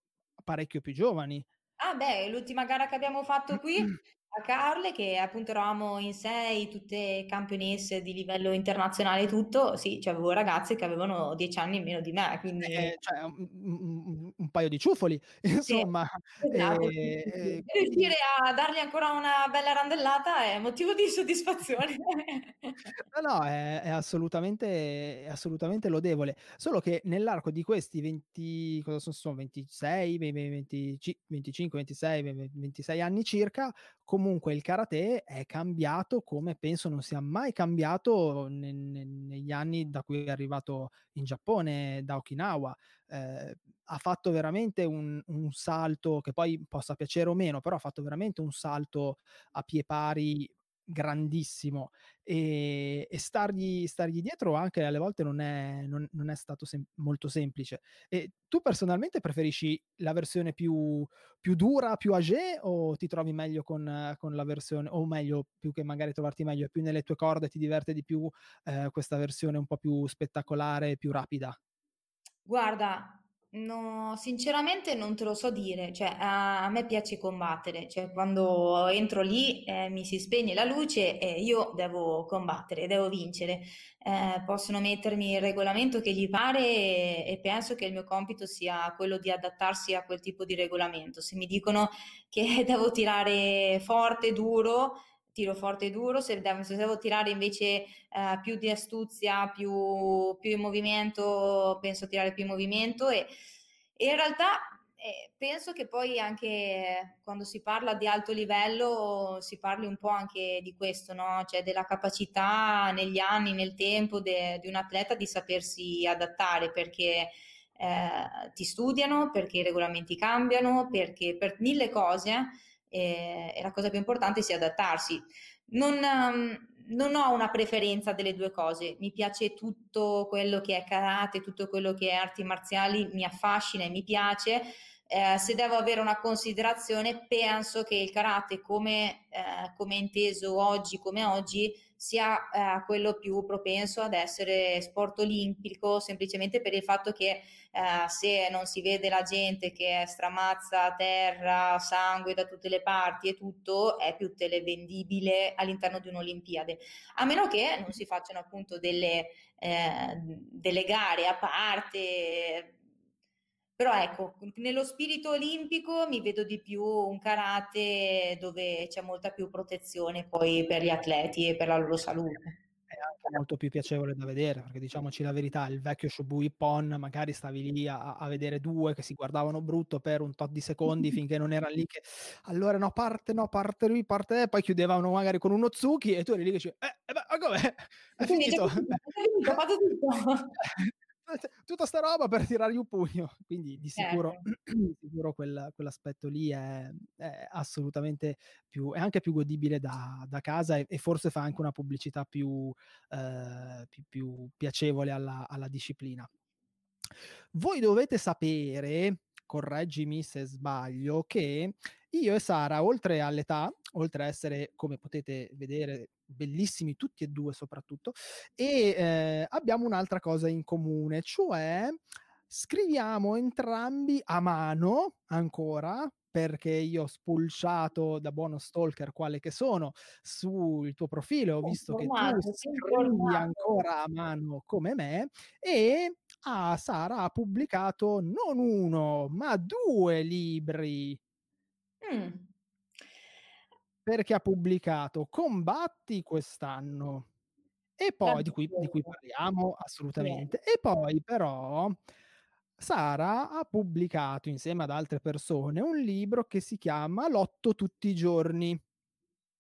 parecchio più giovani. Ah beh, l'ultima gara che abbiamo fatto qui a Carle, che appunto eravamo in sei, tutte campionesse di livello internazionale tutto, sì, cioè avevo ragazze che avevano dieci anni in meno di me, quindi... Eh, cioè, un, un, paio di ciuffoli, insomma. Sì, esatto. eh, eh, Riuscire a dargli ancora una bella randellata è motivo di soddisfazione. no, no, è, è, assolutamente, è assolutamente lodevole, solo che nell'arco di questi 20, cosa sono, 26, 20, 25, 26, 26 anni circa, comunque il karate è cambiato come penso non sia mai cambiato ne, ne, negli anni da cui è arrivato in Giappone, da Okinawa. Eh, ha fatto veramente un, un, salto che poi possa piacere o meno, però ha fatto veramente un salto a pie pari grandissimo e, e stargli, stargli, dietro anche alle volte non è, non, non è stato sem- molto semplice. E tu personalmente preferisci la versione più, più dura, più age o ti trovi meglio con, con, la versione, o meglio, più che magari trovarti meglio, più nelle tue corde, ti diverte di più eh, questa versione un po' più spettacolare, più rapida? Guarda, No, sinceramente non te lo so dire, cioè a, a me piace combattere, cioè quando entro lì eh, mi si spegne la luce e io devo combattere, devo vincere. Eh, possono mettermi il regolamento che gli pare e, e penso che il mio compito sia quello di adattarsi a quel tipo di regolamento. Se mi dicono che devo tirare forte, duro, tiro forte e duro, se devo, se devo tirare invece eh, più di astuzia, più, più, in movimento, penso a tirare più in movimento e, e in realtà eh, penso che poi anche quando si parla di alto livello si parli un po' anche di questo, no? cioè della capacità negli anni, nel tempo de, di un atleta di sapersi adattare perché eh, ti studiano, perché i regolamenti cambiano, perché per mille cose e, e la cosa più importante sia adattarsi. Non, um, non, ho una preferenza delle due cose, mi piace tutto quello che è karate, tutto quello che è arti marziali, mi affascina e mi piace. Eh, se devo avere una considerazione, penso che il karate, come, eh, come inteso oggi, come oggi, sia eh, quello più propenso ad essere sport olimpico, semplicemente per il fatto che eh, se non si vede la gente che stramazza terra, sangue da tutte le parti e tutto, è più televendibile all'interno di un'Olimpiade. A meno che non si facciano appunto delle, eh, delle gare a parte però ecco, nello spirito olimpico mi vedo di più un karate dove c'è molta più protezione poi per gli atleti e per la loro salute è anche molto più piacevole da vedere, perché diciamoci la verità, il vecchio Shobu Ippon, magari stavi lì a, a, vedere due che si guardavano brutto per un tot di secondi finché non erano lì che allora no, parte, no, parte lui, parte poi chiudevano magari con uno Zuki e tu eri lì che dici, eh, eh beh, ma com'è? È finito? È finito, fatto tutto. tutta sta roba per tirargli un pugno. Quindi di sicuro, eh. di sicuro quel, quell'aspetto lì è, è, assolutamente più, è anche più godibile da, da casa e, e, forse fa anche una pubblicità più, eh, più, più piacevole alla, alla disciplina. Voi dovete sapere, correggimi se sbaglio, che io e Sara, oltre all'età, oltre a essere, come potete vedere, bellissimi tutti e due soprattutto, e eh, abbiamo un'altra cosa in comune, cioè scriviamo entrambi a mano ancora perché io ho spulciato da buono stalker quale che sono sul tuo profilo, ho visto che tu scrivi ancora a mano come me e ah, Sara ha pubblicato non uno ma due libri. Mm perché ha pubblicato Combatti quest'anno. E poi, di cui, di cui parliamo assolutamente. E poi però Sara ha pubblicato insieme ad altre persone un libro che si chiama Lotto tutti i giorni.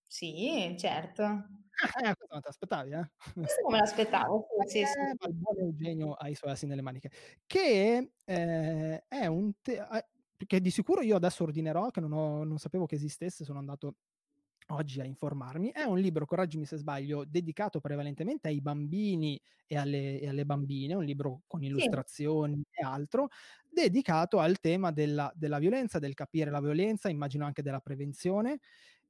Sì, certo. Eh, questo non ti aspettavi, eh? Questo non me l'aspettavo. Sì, sì. Eh, il buon Eugenio ha i suoi assi nelle maniche. Che eh, è un... Te- eh, che di sicuro io adesso ordinerò, che non, ho, non sapevo che esistesse, sono andato oggi a informarmi, è un libro, correggimi se sbaglio, dedicato prevalentemente ai bambini e alle, e alle bambine, un libro con illustrazioni sì. e altro, dedicato al tema della, della violenza, del capire la violenza, immagino anche della prevenzione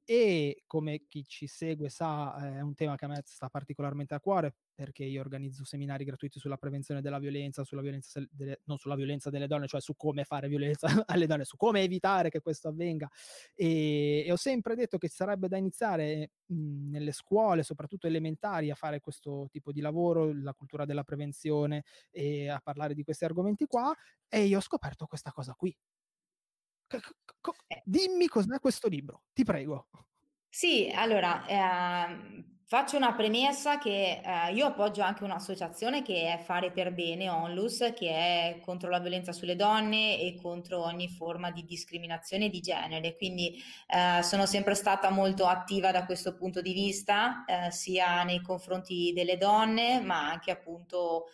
e come chi ci segue sa è un tema che a me sta particolarmente a cuore perché io organizzo seminari gratuiti sulla prevenzione della violenza, sulla violenza delle, non sulla violenza delle donne, cioè su come fare violenza alle donne, su come evitare che questo avvenga. E, e ho sempre detto che sarebbe da iniziare mh, nelle scuole, soprattutto elementari, a fare questo tipo di lavoro, la cultura della prevenzione e a parlare di questi argomenti qua. E io ho scoperto questa cosa qui. Eh. Dimmi cos'è questo libro, ti prego. Sì, allora, ehm, faccio una premessa che eh, io appoggio anche un'associazione che è Fare per Bene, Onlus, che è contro la violenza sulle donne e contro ogni forma di discriminazione di genere. Quindi eh, sono sempre stata molto attiva da questo punto di vista, eh, sia nei confronti delle donne, ma anche appunto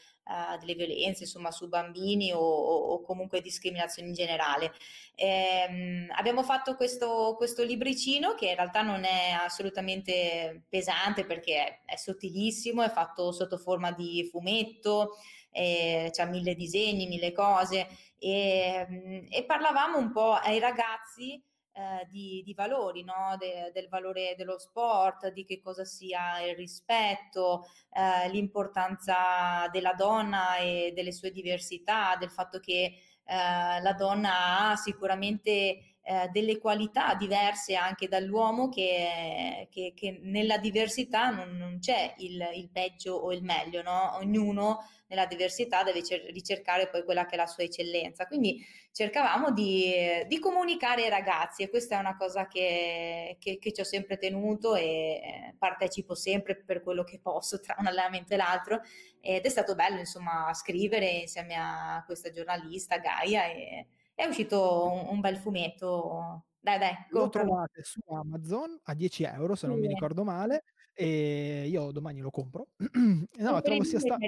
delle violenze insomma su bambini o, o, comunque discriminazione in generale. Ehm, abbiamo fatto questo, questo, libricino che in realtà non è assolutamente pesante perché è, è sottilissimo, è fatto sotto forma di fumetto, eh, c'ha mille disegni, mille cose e, e parlavamo un po' ai ragazzi eh, di, di, valori, no? De, del valore dello sport, di che cosa sia il rispetto, eh, l'importanza della donna e delle sue diversità, del fatto che eh, la donna ha sicuramente eh, delle qualità diverse anche dall'uomo che, che, che nella diversità non, non c'è il, il, peggio o il meglio, no? ognuno nella diversità deve cer- ricercare poi quella che è la sua eccellenza. Quindi cercavamo di, di comunicare ai ragazzi e questa è una cosa che, che, che, ci ho sempre tenuto e eh, partecipo sempre per quello che posso tra un allenamento e l'altro ed è stato bello insomma scrivere insieme a questa giornalista Gaia e è uscito un, un bel fumetto. Dai, dai, lo trovate su Amazon a 10 euro se non mi ricordo male e io domani lo compro. no, trovo sia stato...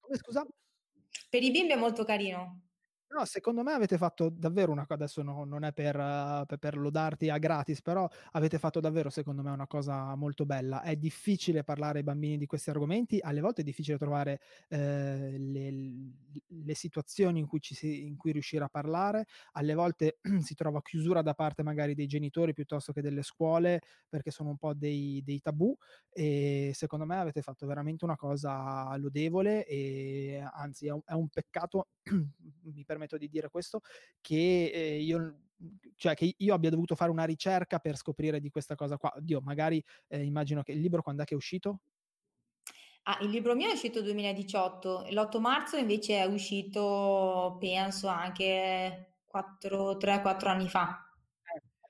Come scusa? Per i bimbi è molto carino. No, secondo me avete fatto davvero una cosa, adesso no, non è per, per, per, lodarti a gratis, però avete fatto davvero, secondo me, una cosa molto bella. È difficile parlare ai bambini di questi argomenti, alle volte è difficile trovare eh, le, le, situazioni in cui, si, in cui, riuscire a parlare, alle volte si trova chiusura da parte magari dei genitori piuttosto che delle scuole, perché sono un po' dei, dei tabù e secondo me avete fatto veramente una cosa lodevole e anzi è un, è un peccato, mi permetto permetto di dire questo, che eh, io cioè che io abbia dovuto fare una ricerca per scoprire di questa cosa qua. Dio, magari eh, immagino che il libro quando è che è uscito? Ah, il libro mio è uscito 2018, l'8 marzo invece è uscito, penso, anche 3-4 anni fa.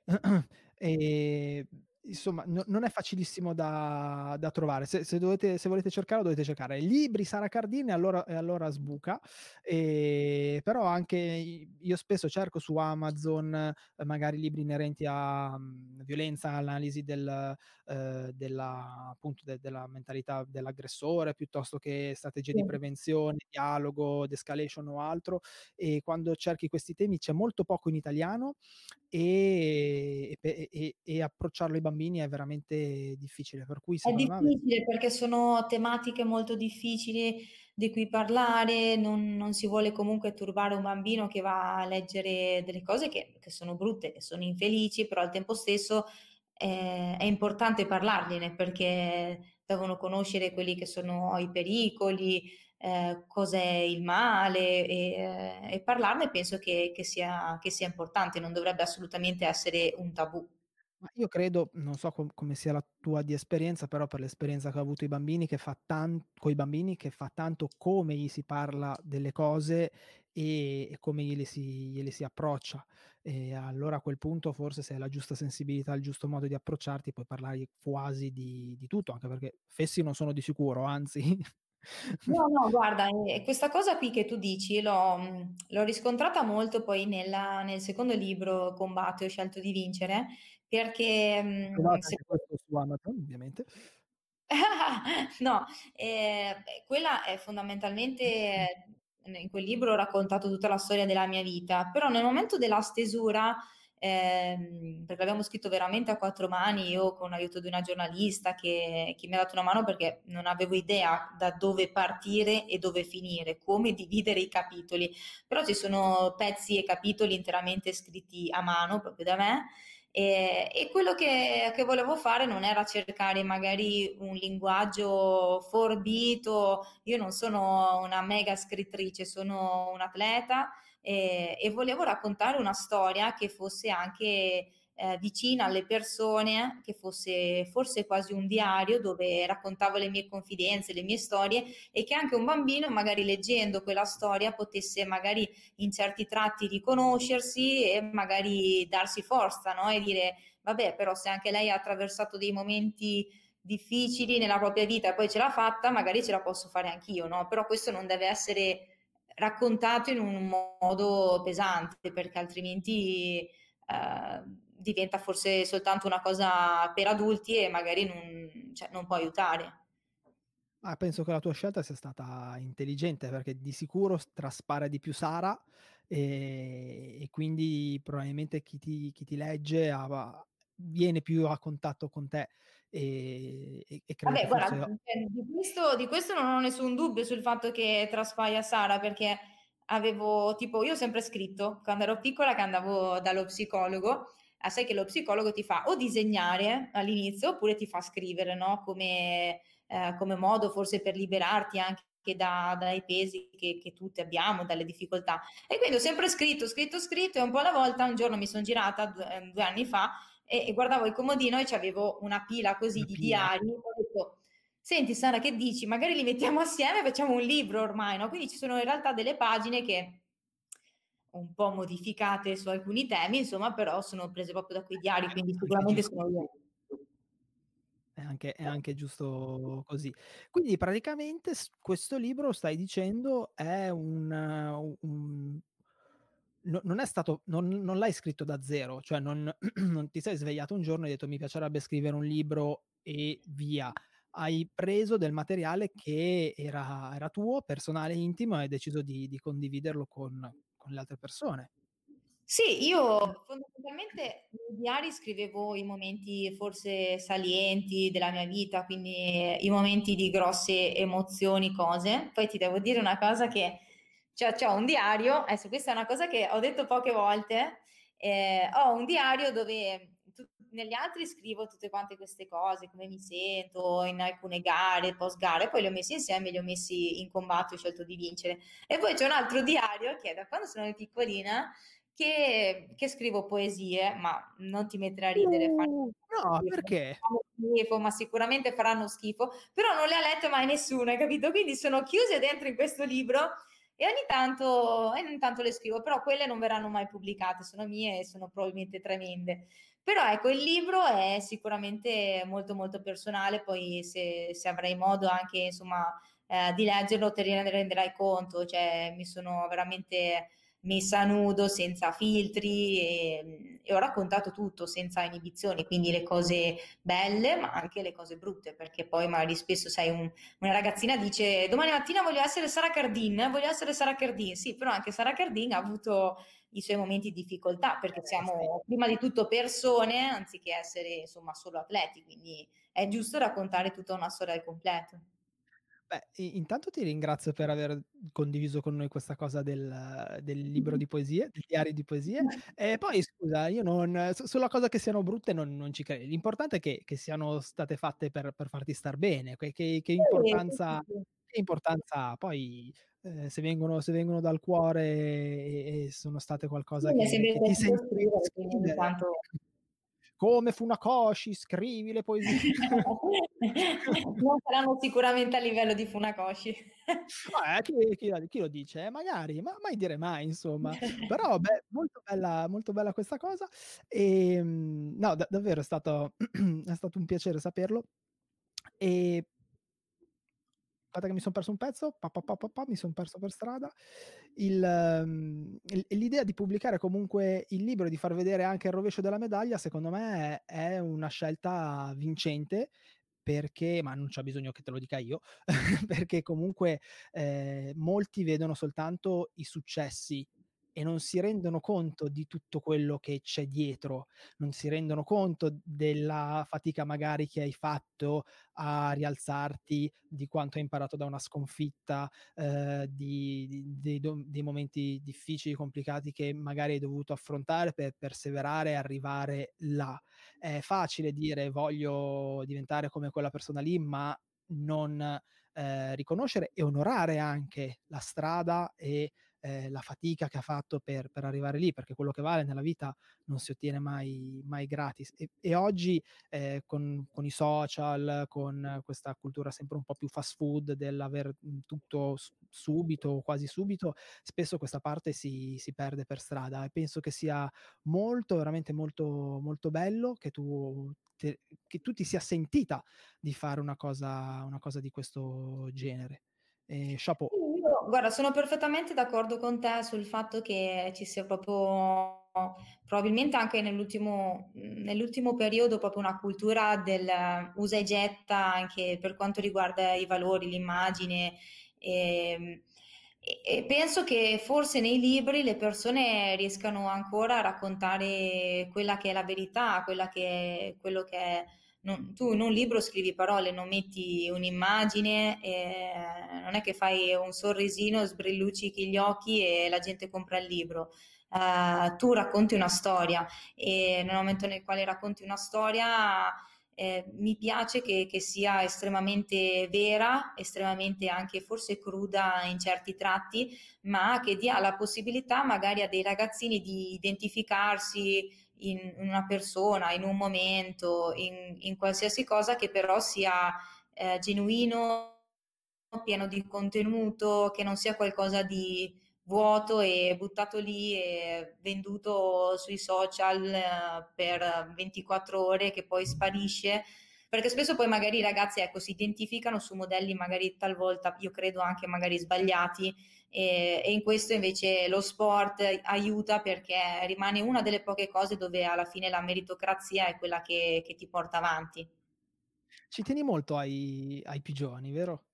Eh. e insomma, no, non è facilissimo da, da trovare. Se, se, dovete, se, volete cercarlo, dovete cercare libri Sara Cardini allora, e allora sbuca. E, però anche io spesso cerco su Amazon eh, magari libri inerenti a um, violenza, analisi del, eh, della, appunto de, della mentalità dell'aggressore piuttosto che strategie sì. di prevenzione, dialogo, de-escalation o altro. E quando cerchi questi temi c'è molto poco in italiano e, e, e approcciarlo ai bambini bambini è veramente difficile. Per cui è difficile me... perché sono tematiche molto difficili di cui parlare, non, non, si vuole comunque turbare un bambino che va a leggere delle cose che, che sono brutte, che sono infelici, però al tempo stesso è, è importante parlargliene perché devono conoscere quelli che sono i pericoli, eh, cos'è il male e, eh, e parlarne penso che, che, sia, che sia importante, non dovrebbe assolutamente essere un tabù. Ma io credo, non so com- come sia la tua di esperienza, però per l'esperienza che ho avuto i bambini, che fa tan- con i bambini, che fa tanto come gli si parla delle cose e, e come gliele si, gliele si approccia. E allora a quel punto forse se hai la giusta sensibilità, il giusto modo di approcciarti, puoi parlare quasi di, di tutto, anche perché fessi non sono di sicuro, anzi No, no, guarda, questa cosa qui che tu dici l'ho, mhmm, l'ho riscontrata molto poi nella- nel secondo libro, Combatto, ho scelto di vincere, perché mh, Trovate se- questo su Amazon, ovviamente. no, eh, quella è fondamentalmente, in quel libro ho raccontato tutta la storia della mia vita, però nel momento della stesura ehm, perché l'abbiamo scritto veramente a quattro mani, io con l'aiuto di una giornalista che, che mi ha dato una mano perché non avevo idea da dove partire e dove finire, come dividere i capitoli, però ci sono pezzi e capitoli interamente scritti a mano proprio da me. E, e, quello che, che, volevo fare non era cercare magari un linguaggio forbito, io non sono una mega scrittrice, sono un atleta eh, e volevo raccontare una storia che fosse anche eh, vicina alle persone, che fosse forse quasi un diario dove raccontavo le mie confidenze, le mie storie e che anche un bambino magari leggendo quella storia potesse magari in certi tratti riconoscersi e magari darsi forza no? e dire vabbè però se anche lei ha attraversato dei momenti difficili nella propria vita e poi ce l'ha fatta, magari ce la posso fare anch'io, no? Però questo non deve essere raccontato in un modo pesante perché altrimenti eh, diventa forse soltanto una cosa per adulti e magari non, cioè, non può aiutare. Ma penso che la tua scelta sia stata intelligente, perché di sicuro traspare di più Sara, ehm, e quindi probabilmente chi ti chi ti legge ha viene più a contatto con te, ehm, e e credo Vabbè guarda, forse cioè di questo di questo non ho nessun dubbio sul fatto che traspaia Sara, perché avevo tipo io ho sempre scritto, quando ero piccola che andavo dallo psicologo, ah, sai che lo psicologo ti fa o disegnare all'inizio oppure ti fa scrivere, no, come ehm, come modo forse per liberarti anche da dai pesi che che tutti abbiamo, dalle difficoltà. E quindi ho sempre scritto, scritto, scritto e un po' alla volta un giorno mi son girata due ehm, 2 anni fa e e guardavo il comodino e c'avevo una pila così Una di pila. diari, ho detto: "Senti Sara che dici? Magari li mettiamo assieme e facciamo un libro ormai", no, quindi ci sono in realtà delle pagine che un po' modificate su alcuni temi, insomma, però sono prese proprio da quei diari, quindi sicuramente sono io. È anche è anche giusto così. Quindi praticamente questo libro stai dicendo è un un no non è stato non non l'hai scritto da 0, cioè non non ti sei svegliato un giorno e hai detto: "Mi piacerebbe scrivere un libro" e via. Hai preso del materiale che era era tuo, personale, intimo e hai deciso di di condividerlo con con le altre persone. Sì, io fondamentalmente nei diari scrivevo i momenti forse salienti della mia vita, quindi i momenti di grosse emozioni, cose. Poi ti devo dire una cosa che cioè c'ho un diario, adesso questa è una cosa che ho detto poche volte, ehm, ho un diario dove negli altri scrivo tutte quante queste cose, come mi sento in alcune gare, post gare, poi li ho messi insieme, li ho messi in combatto, ho scelto di vincere. E poi c'è un altro diario che è da quando sono piccolina che che scrivo poesie, ma non ti metterai a ridere, Uh, no, perché? schifo, ma sicuramente faranno schifo, però non le ha lette mai nessuno, hai capito? Quindi sono chiuse dentro in questo libro e ogni tanto e ogni tanto le scrivo, però quelle non verranno mai pubblicate, sono mie e sono probabilmente tremende. Però ecco, il libro è sicuramente molto, molto personale, poi se se avrai modo anche insomma, ehm, di leggerlo te ne renderai conto, cioè mi sono veramente messa a nudo, senza filtri, ehm, e ho raccontato tutto senza inibizioni, quindi le cose belle, ma anche le cose brutte, perché poi magari spesso sai un una ragazzina dice: "Domani mattina voglio essere Sara Cardin, voglio essere Sara Cardin". Sì, però anche Sara Cardin ha avuto i suoi momenti di difficoltà, perché Eh, siamo prima di tutto persone, anziché essere insomma solo atleti, quindi è giusto raccontare tutta una storia al completo. Beh, intanto ti ringrazio per aver condiviso con noi questa cosa del del libro di poesie, del diario di poesie. E poi scusa, io non su sulla cosa che siano brutte non non ci credi. L'importante è che che siano state fatte per per farti star bene, che che che importanza che importanza ha. Poi, ehm, se vengono se vengono dal cuore e e sono state qualcosa è che che ti senti quindi tanto come Funakoshi, scrivi le poesie. Non saranno sicuramente a livello di Funakoshi. Eh, chi chi chi lo dice? Eh, magari, ma mai dire mai insomma. Però beh, molto bella molto bella questa cosa. Ehm, no, da davvero è stato è stato un piacere saperlo. E aspetta che mi son perso un pezzo, pa pa pa mi son perso per strada. Il mhmm, il l'idea di pubblicare comunque il libro e di far vedere anche il rovescio della medaglia, secondo me è è una scelta vincente, perché ma non c'è bisogno che te lo dica io, perché comunque, ehm, molti vedono soltanto i successi e non si rendono conto di tutto quello che c'è dietro, non si rendono conto della fatica magari che hai fatto a rialzarti, di quanto hai imparato da una sconfitta, ehm, di di do dei momenti difficili, complicati che magari hai dovuto affrontare per perseverare e arrivare là. È facile dire: "Voglio diventare come quella persona lì", ma non, ehm, riconoscere e onorare anche la strada e, ehm, la fatica che ha fatto per per arrivare lì, perché quello che vale nella vita non si ottiene mai mai gratis. E e oggi, ehm, con con i social, con questa cultura sempre un po' più fast food dell'aver, tutto subito, quasi subito, spesso questa parte si si perde per strada e penso che sia molto, veramente molto molto bello che tu te che tu ti sia sentita di fare una cosa una cosa di questo genere. Ehm, chapeau. Io guarda, sono perfettamente d'accordo con te sul fatto che ci sia proprio probabilmente anche nell'ultimo, nell'ultimo periodo proprio una cultura del usa e getta anche per quanto riguarda i valori, l'immagine. E, e penso che forse nei libri le persone riescano ancora a raccontare quella che è la verità, quella che è, quello che è non, tu in un libro scrivi parole, non metti un'immagine, eh, non è che fai un sorrisino, sbrilluccichi gli occhi e la gente compra il libro. Uh, tu racconti una storia e nel momento nel quale racconti una storia eh, mi piace che, che, sia estremamente vera, estremamente anche forse cruda in certi tratti, ma che dia la possibilità magari a dei ragazzini di identificarsi in una persona, in un momento, in, in qualsiasi cosa che però sia eh, genuino, pieno di contenuto, che non sia qualcosa di vuoto e buttato lì e venduto sui social eh, per 24 ore che poi sparisce perché spesso poi magari i ragazzi ecco, si identificano su modelli magari talvolta io credo anche magari sbagliati e, e, in questo invece lo sport aiuta perché rimane una delle poche cose dove alla fine la meritocrazia è quella che, che ti porta avanti. Ci tieni molto ai, ai pigioni, vero?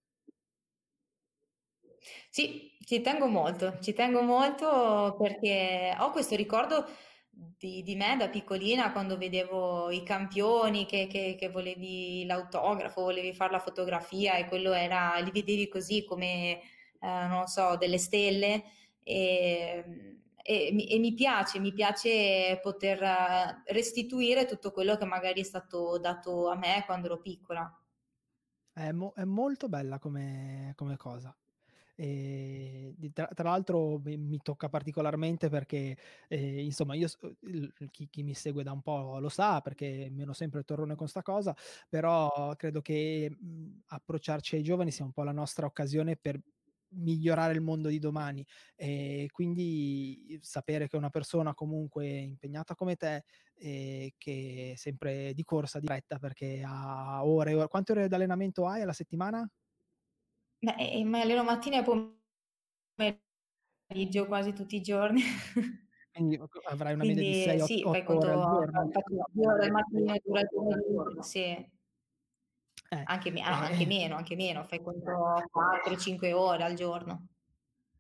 Sì, ci tengo molto, ci tengo molto perché ho questo ricordo di, di me da piccolina quando vedevo i campioni che, che, che volevi l'autografo, volevi fare la fotografia e quello era, li vedevi così come eh, non so, delle stelle e, e, e, mi piace, mi piace poter eh, restituire tutto quello che magari è stato dato a me quando ero piccola. È, mo- è molto bella come, come cosa. E tra, tra, l'altro mi, tocca particolarmente perché eh, insomma io chi, chi, mi segue da un po' lo sa perché meno sempre torrone con sta cosa però credo che mh, approcciarci ai giovani sia un po' la nostra occasione per migliorare il mondo di domani e quindi sapere che una persona comunque impegnata come te e che sempre di corsa diretta perché ha ore, ore quante ore di allenamento hai alla settimana? Beh, eh, mi alleno mattina e pomeriggio quasi tutti i giorni. Quindi avrai una media di 6-8 sì, ore al giorno. Due ore al mattino e due al pomeriggio, sì. Eh, anche, ah, anche, meno, anche meno, fai conto 4-5 ore al giorno.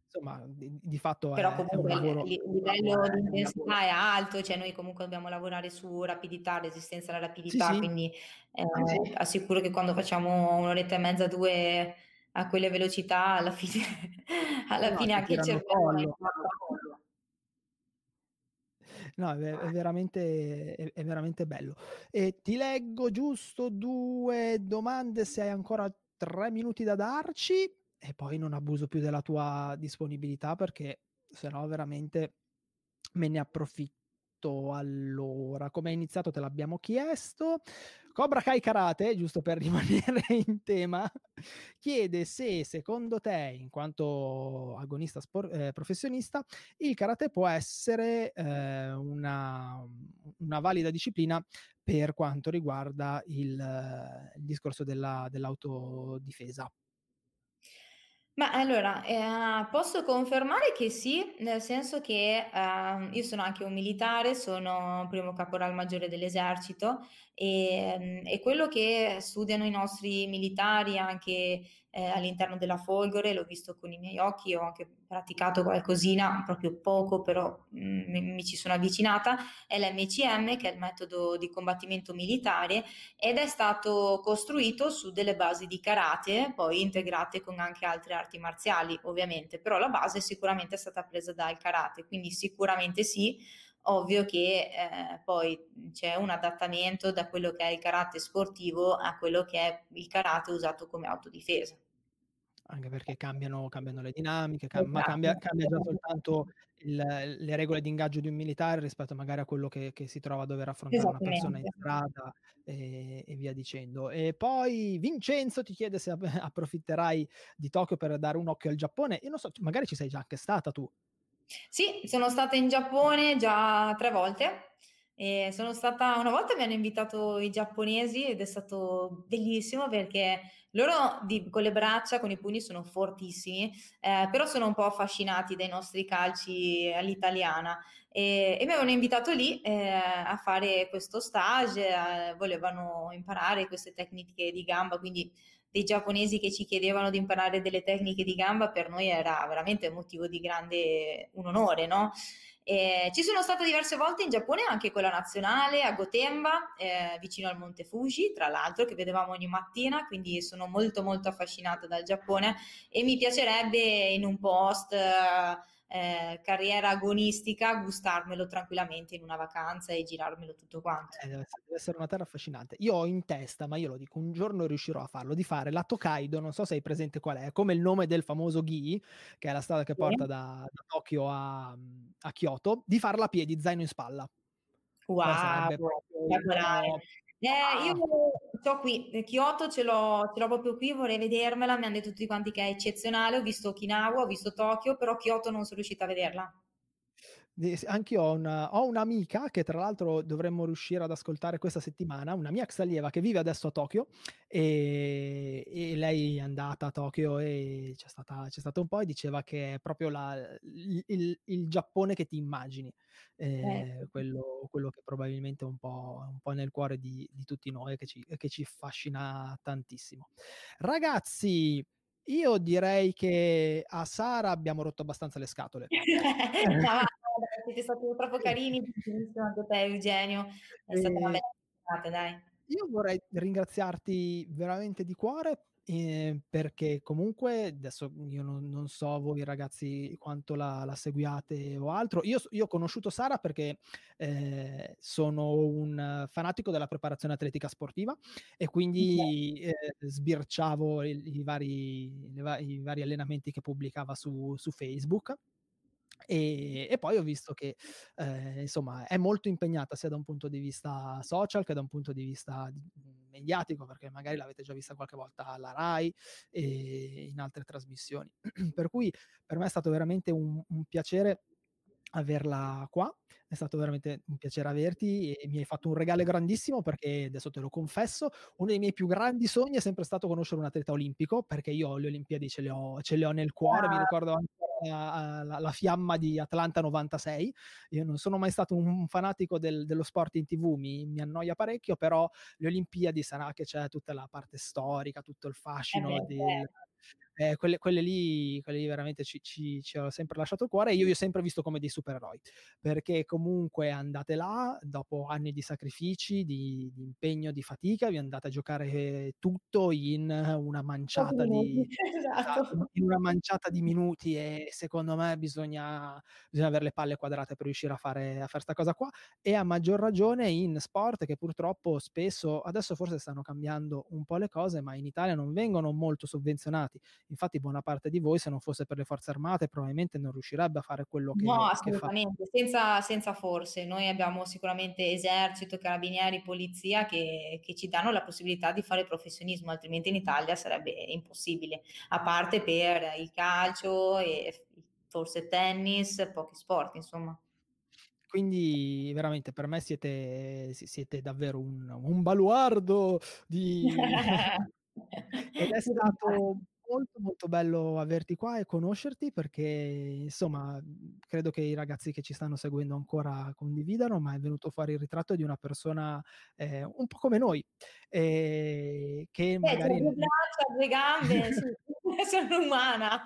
Insomma, di, di fatto Però è, comunque è lavoro... il livello di intensità è alto, cioè noi comunque dobbiamo lavorare su rapidità, resistenza alla rapidità, sì, sì. quindi eh, assicuro che quando facciamo un'oretta e mezza, due a quelle velocità, alla fine, alla no, fine anche il cervello No, è, è, veramente, è, è, veramente bello. E ti leggo giusto due domande se hai ancora tre minuti da darci e poi non abuso più della tua disponibilità perché sennò veramente me ne approfitto allora, come hai iniziato te l'abbiamo chiesto. Cobra Kai Karate, giusto per rimanere in tema, chiede se secondo te, in quanto agonista sport, eh, professionista, il karate può essere eh, una, una, valida disciplina per quanto riguarda il, il discorso della, dell'autodifesa. Ma allora, eh, posso confermare che sì, nel senso che eh, io sono anche un militare, sono primo caporal maggiore dell'esercito e, e quello che studiano i nostri militari anche eh, all'interno della Folgore, l'ho visto con i miei occhi, ho anche praticato qualcosina, proprio poco, però mh, mm, mi ci sono avvicinata, è l'MCM, che è il metodo di combattimento militare, ed è stato costruito su delle basi di karate, poi integrate con anche altre arti marziali, ovviamente, però la base sicuramente è stata presa dal karate, quindi sicuramente sì, ovvio che eh, poi c'è un adattamento da quello che è il karate sportivo a quello che è il karate usato come autodifesa anche perché cambiano, cambiano le dinamiche, cam- ma cambia, esatto. cambia, già soltanto il, le regole di ingaggio di un militare rispetto magari a quello che, che si trova a dover affrontare una persona in strada e, e, via dicendo. E poi Vincenzo ti chiede se approfitterai di Tokyo per dare un occhio al Giappone. Io non so, magari ci sei già anche stata tu. Sì, sono stata in Giappone già tre volte E sono stata una volta mi hanno invitato i giapponesi ed è stato bellissimo perché loro di con le braccia, con i pugni sono fortissimi, ehm, però sono un po' affascinati dai nostri calci all'italiana. E e mi avevano invitato lì, ehm, a fare questo stage, ehm, volevano imparare queste tecniche di gamba, quindi dei giapponesi che ci chiedevano di imparare delle tecniche di gamba per noi era veramente un motivo di grande un onore, no? E ci sono stata diverse volte in Giappone, anche quella nazionale a Gotemba, eh, vicino al Monte Fuji, tra l'altro, che vedevamo ogni mattina, quindi sono molto molto affascinata dal Giappone e mi piacerebbe in un post eh, carriera agonistica gustarmelo tranquillamente in una vacanza e girarmelo tutto quanto. Eh, deve essere una terra affascinante. Io ho in testa, ma io lo dico, un giorno riuscirò a farlo, di fare la Tokaido, non so se hai presente qual è, come il nome del famoso Gi, che è la strada che porta da, da Tokyo a, a, Kyoto, di farla a piedi, zaino in spalla. Wow, proprio, eh, io so qui, eh, Kyoto ce l'ho, ce l'ho proprio qui, vorrei vedermela, mi hanno detto tutti quanti che è eccezionale, ho visto Okinawa, ho visto Tokyo, però Kyoto non sono riuscita a vederla. Anch'io ho, una, ho un'amica che tra l'altro dovremmo riuscire ad ascoltare questa settimana, una mia ex allieva che vive adesso a Tokyo e, e lei è andata a Tokyo e c'è stata, c'è stata un po' e diceva che è proprio la, il, il, il, Giappone che ti immagini, eh, eh. Quello, quello, che probabilmente è un po', un po nel cuore di, di tutti noi che ci, che ci affascina tantissimo. Ragazzi, io direi che a Sara abbiamo rotto abbastanza le scatole. no, siete stati troppo carini, anche te Eugenio, è stata una bella giornata, dai. Io vorrei ringraziarti veramente di cuore eh, perché comunque adesso io non, non, so voi ragazzi quanto la, la seguiate o altro. Io, io, ho conosciuto Sara perché eh, sono un fanatico della preparazione atletica sportiva e quindi eh, sbirciavo i, i, vari, i, vari, allenamenti che pubblicava su, su Facebook e, e, poi ho visto che eh, insomma è molto impegnata sia da un punto di vista social che da un punto di vista mhmm, mediatico, perché magari l'avete già vista qualche volta alla RAI e in altre trasmissioni. per cui per me è stato veramente un, un piacere averla qua, è stato veramente un piacere averti e mi hai fatto un regalo grandissimo perché adesso te lo confesso, uno dei miei più grandi sogni è sempre stato conoscere un atleta olimpico perché io le Olimpiadi ce le ho, ce le ho nel cuore, mi ricordo anche la, la, fiamma di Atlanta 96. Io non sono mai stato un fanatico del, dello sport in tv, mi, mi, annoia parecchio, però le Olimpiadi sarà che c'è tutta la parte storica, tutto il fascino del, eh, quelle, quelle, lì, quelle lì veramente ci, ci, ci ho sempre lasciato il cuore e io li ho sempre visto come dei supereroi perché comunque andate là dopo anni di sacrifici, di, di impegno, di fatica, vi andate a giocare tutto in una manciata di, esatto. in una manciata di minuti e secondo me bisogna, bisogna avere le palle quadrate per riuscire a fare, a fare sta cosa qua e a maggior ragione in sport che purtroppo spesso adesso forse stanno cambiando un po' le cose ma in Italia non vengono molto sovvenzionati Infatti buona parte di voi, se non fosse per le forze armate, probabilmente non riuscirebbe a fare quello che, no, assolutamente, senza, senza, forse. Noi abbiamo sicuramente esercito, carabinieri, polizia che, che ci danno la possibilità di fare professionismo, altrimenti in Italia sarebbe impossibile, a parte per il calcio e forse tennis, pochi sport, insomma. Quindi veramente per me siete, siete davvero un, un baluardo di... ed è stato molto molto bello averti qua e conoscerti perché insomma credo che i ragazzi che ci stanno seguendo ancora condividano, ma è venuto fuori il ritratto di una persona eh, un po' come noi, eh, che eh, magari... Due braccia, due gambe, sono umana.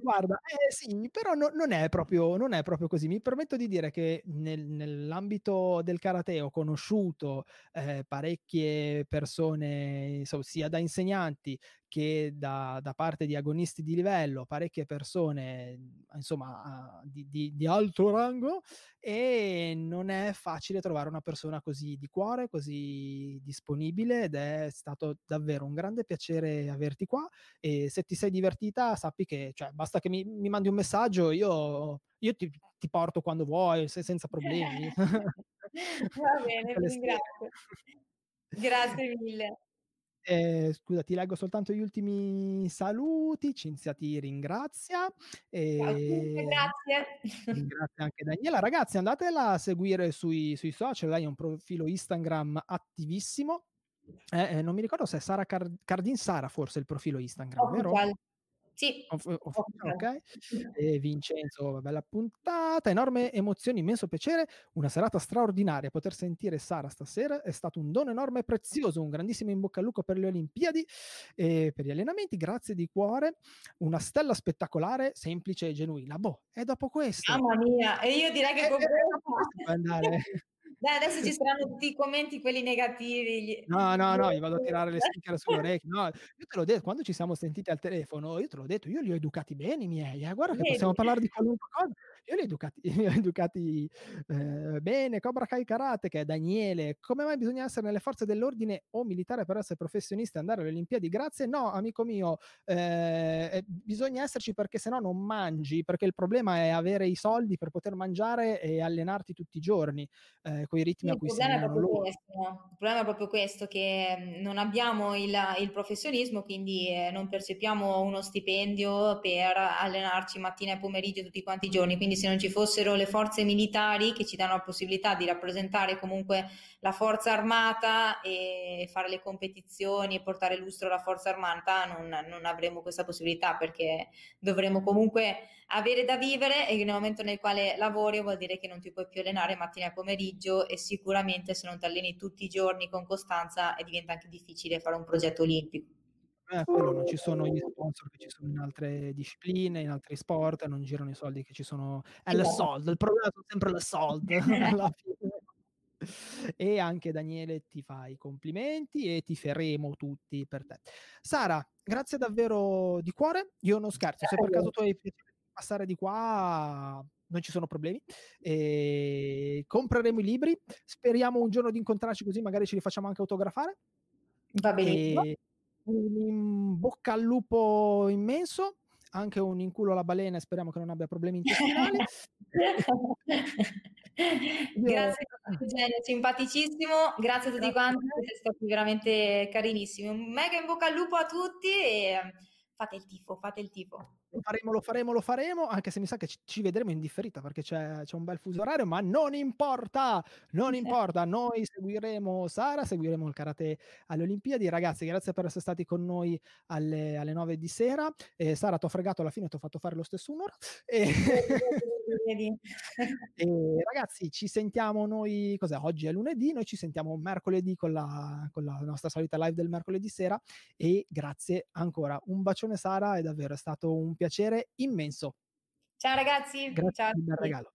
Guarda, eh, sì, però no, non, è proprio, non, è proprio, così. Mi permetto di dire che nel, nell'ambito del karate ho conosciuto eh, parecchie persone, insomma, sia da insegnanti che da, da, parte di agonisti di livello, parecchie persone insomma di, di, di, alto rango e non è facile trovare una persona così di cuore, così disponibile ed è stato davvero un grande piacere averti qua e se ti sei divertita sappi che cioè, basta che mi, mi mandi un messaggio, io, io ti, ti, porto quando vuoi, se, senza problemi. Va bene, ti ringrazio. Grazie mille. Ehm, scusa, ti leggo soltanto gli ultimi saluti. Cinzia ti ringrazia, Cinzia, ehm, grazie. ringrazia anche Daniela. Ragazzi andatela a seguire sui sui social, lei ha un profilo Instagram attivissimo. Eh, ehm, non mi ricordo se è Sara Card Cardin Sara forse il profilo Instagram, vero? Official. Sì, Of Official, official. okay. E Vincenzo, bella puntata, enorme emozione, immenso piacere, una serata straordinaria. Poter sentire Sara stasera è stato un dono enorme e prezioso. Un grandissimo in bocca al lupo per le Olimpiadi e per gli allenamenti. Grazie di cuore. Una stella spettacolare, semplice e genuina. Boh, e dopo questo Mamma mia, e io direi che e con e e dopo questo andare Dai, adesso ci saranno tutti i commenti quelli negativi, gli No, no, no, gli vado a tirare le sticchere sulle orecchie. No, io te l'ho de quando ci siamo sentiti al telefono, io te l'ho detto, io li ho educati bene i miei, eh, guarda che possiamo parlare di qualunque cosa. Io li ho educati li ho educati, ehm, bene. Cobra Kai Karate, che è Daniele: "Come mai bisogna essere nelle forze dell'ordine o militare per essere professionisti e andare alle Olimpiadi? Grazie". No, amico mio, ehm, e bisogna esserci perché se no non mangi, perché il problema è avere i soldi per poter mangiare e allenarti tutti i giorni, ehm, coi Sì, ritmi a il cui si problema è allenano proprio loro. questo. Il problema è proprio questo, che, mhmm, non abbiamo il il professionismo, quindi, ehm, non percepiamo uno stipendio per allenarci mattina e pomeriggio tutti quanti i giorni. Quindi se non ci fossero le forze militari che ci danno la possibilità di rappresentare comunque la forza armata e fare le competizioni e portare lustro alla forza armata, non non avremmo questa possibilità, perché dovremmo comunque avere da vivere e nel momento nel quale lavori vuol dire che non ti puoi più allenare mattina e pomeriggio e sicuramente se non t'alleni tutti i giorni con costanza, eh, diventa anche difficile fare un progetto olimpico. Eh, quello, non ci sono gli sponsor che ci sono in altre discipline, in altri sport, non girano i soldi che ci sono è le Esatto. sold, il problema son sempre le sold alla fine. E anche Daniele ti fa i complimenti e tiferemo tutti per te. Sara, grazie davvero di cuore. Io non scherzo, se per caso tu hai piacere di passare di qua, non ci sono problemi. Ehm, compreremo i libri, speriamo un giorno di incontrarci così magari ce li facciamo anche autografare. Va benissimo. E un bocca al lupo immenso, anche un in culo alla balena speriamo che non abbia problemi intestinali. Grazie Eugenio, simpaticissimo. Grazie a tutti Grazie quanti, te. siete stati veramente carinissimi. Un mega in bocca al lupo a tutti e fate il tifo, fate il tifo. Lo faremo, lo faremo, lo faremo, anche se mi sa che c ci vedremo in differita perché c'è c'è un bel fuso orario, ma non importa, non importa. Noi seguiremo Sara, seguiremo il karate alle Olimpiadi. Ragazzi, grazie per essere stati con noi alle alle 9 di sera. E Sara t'ho fregato alla fine, t'ho fatto fare lo stesso 1 ora. E. e ragazzi ci sentiamo noi cos'è, oggi è lunedì, noi ci sentiamo mercoledì con la con la nostra solita live del mercoledì sera e grazie ancora. Un bacione Sara, è davvero è stato un piacere immenso. Ciao ragazzi, Grazie ciao. Ciao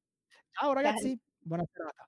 Ciao. ragazzi, buona serata.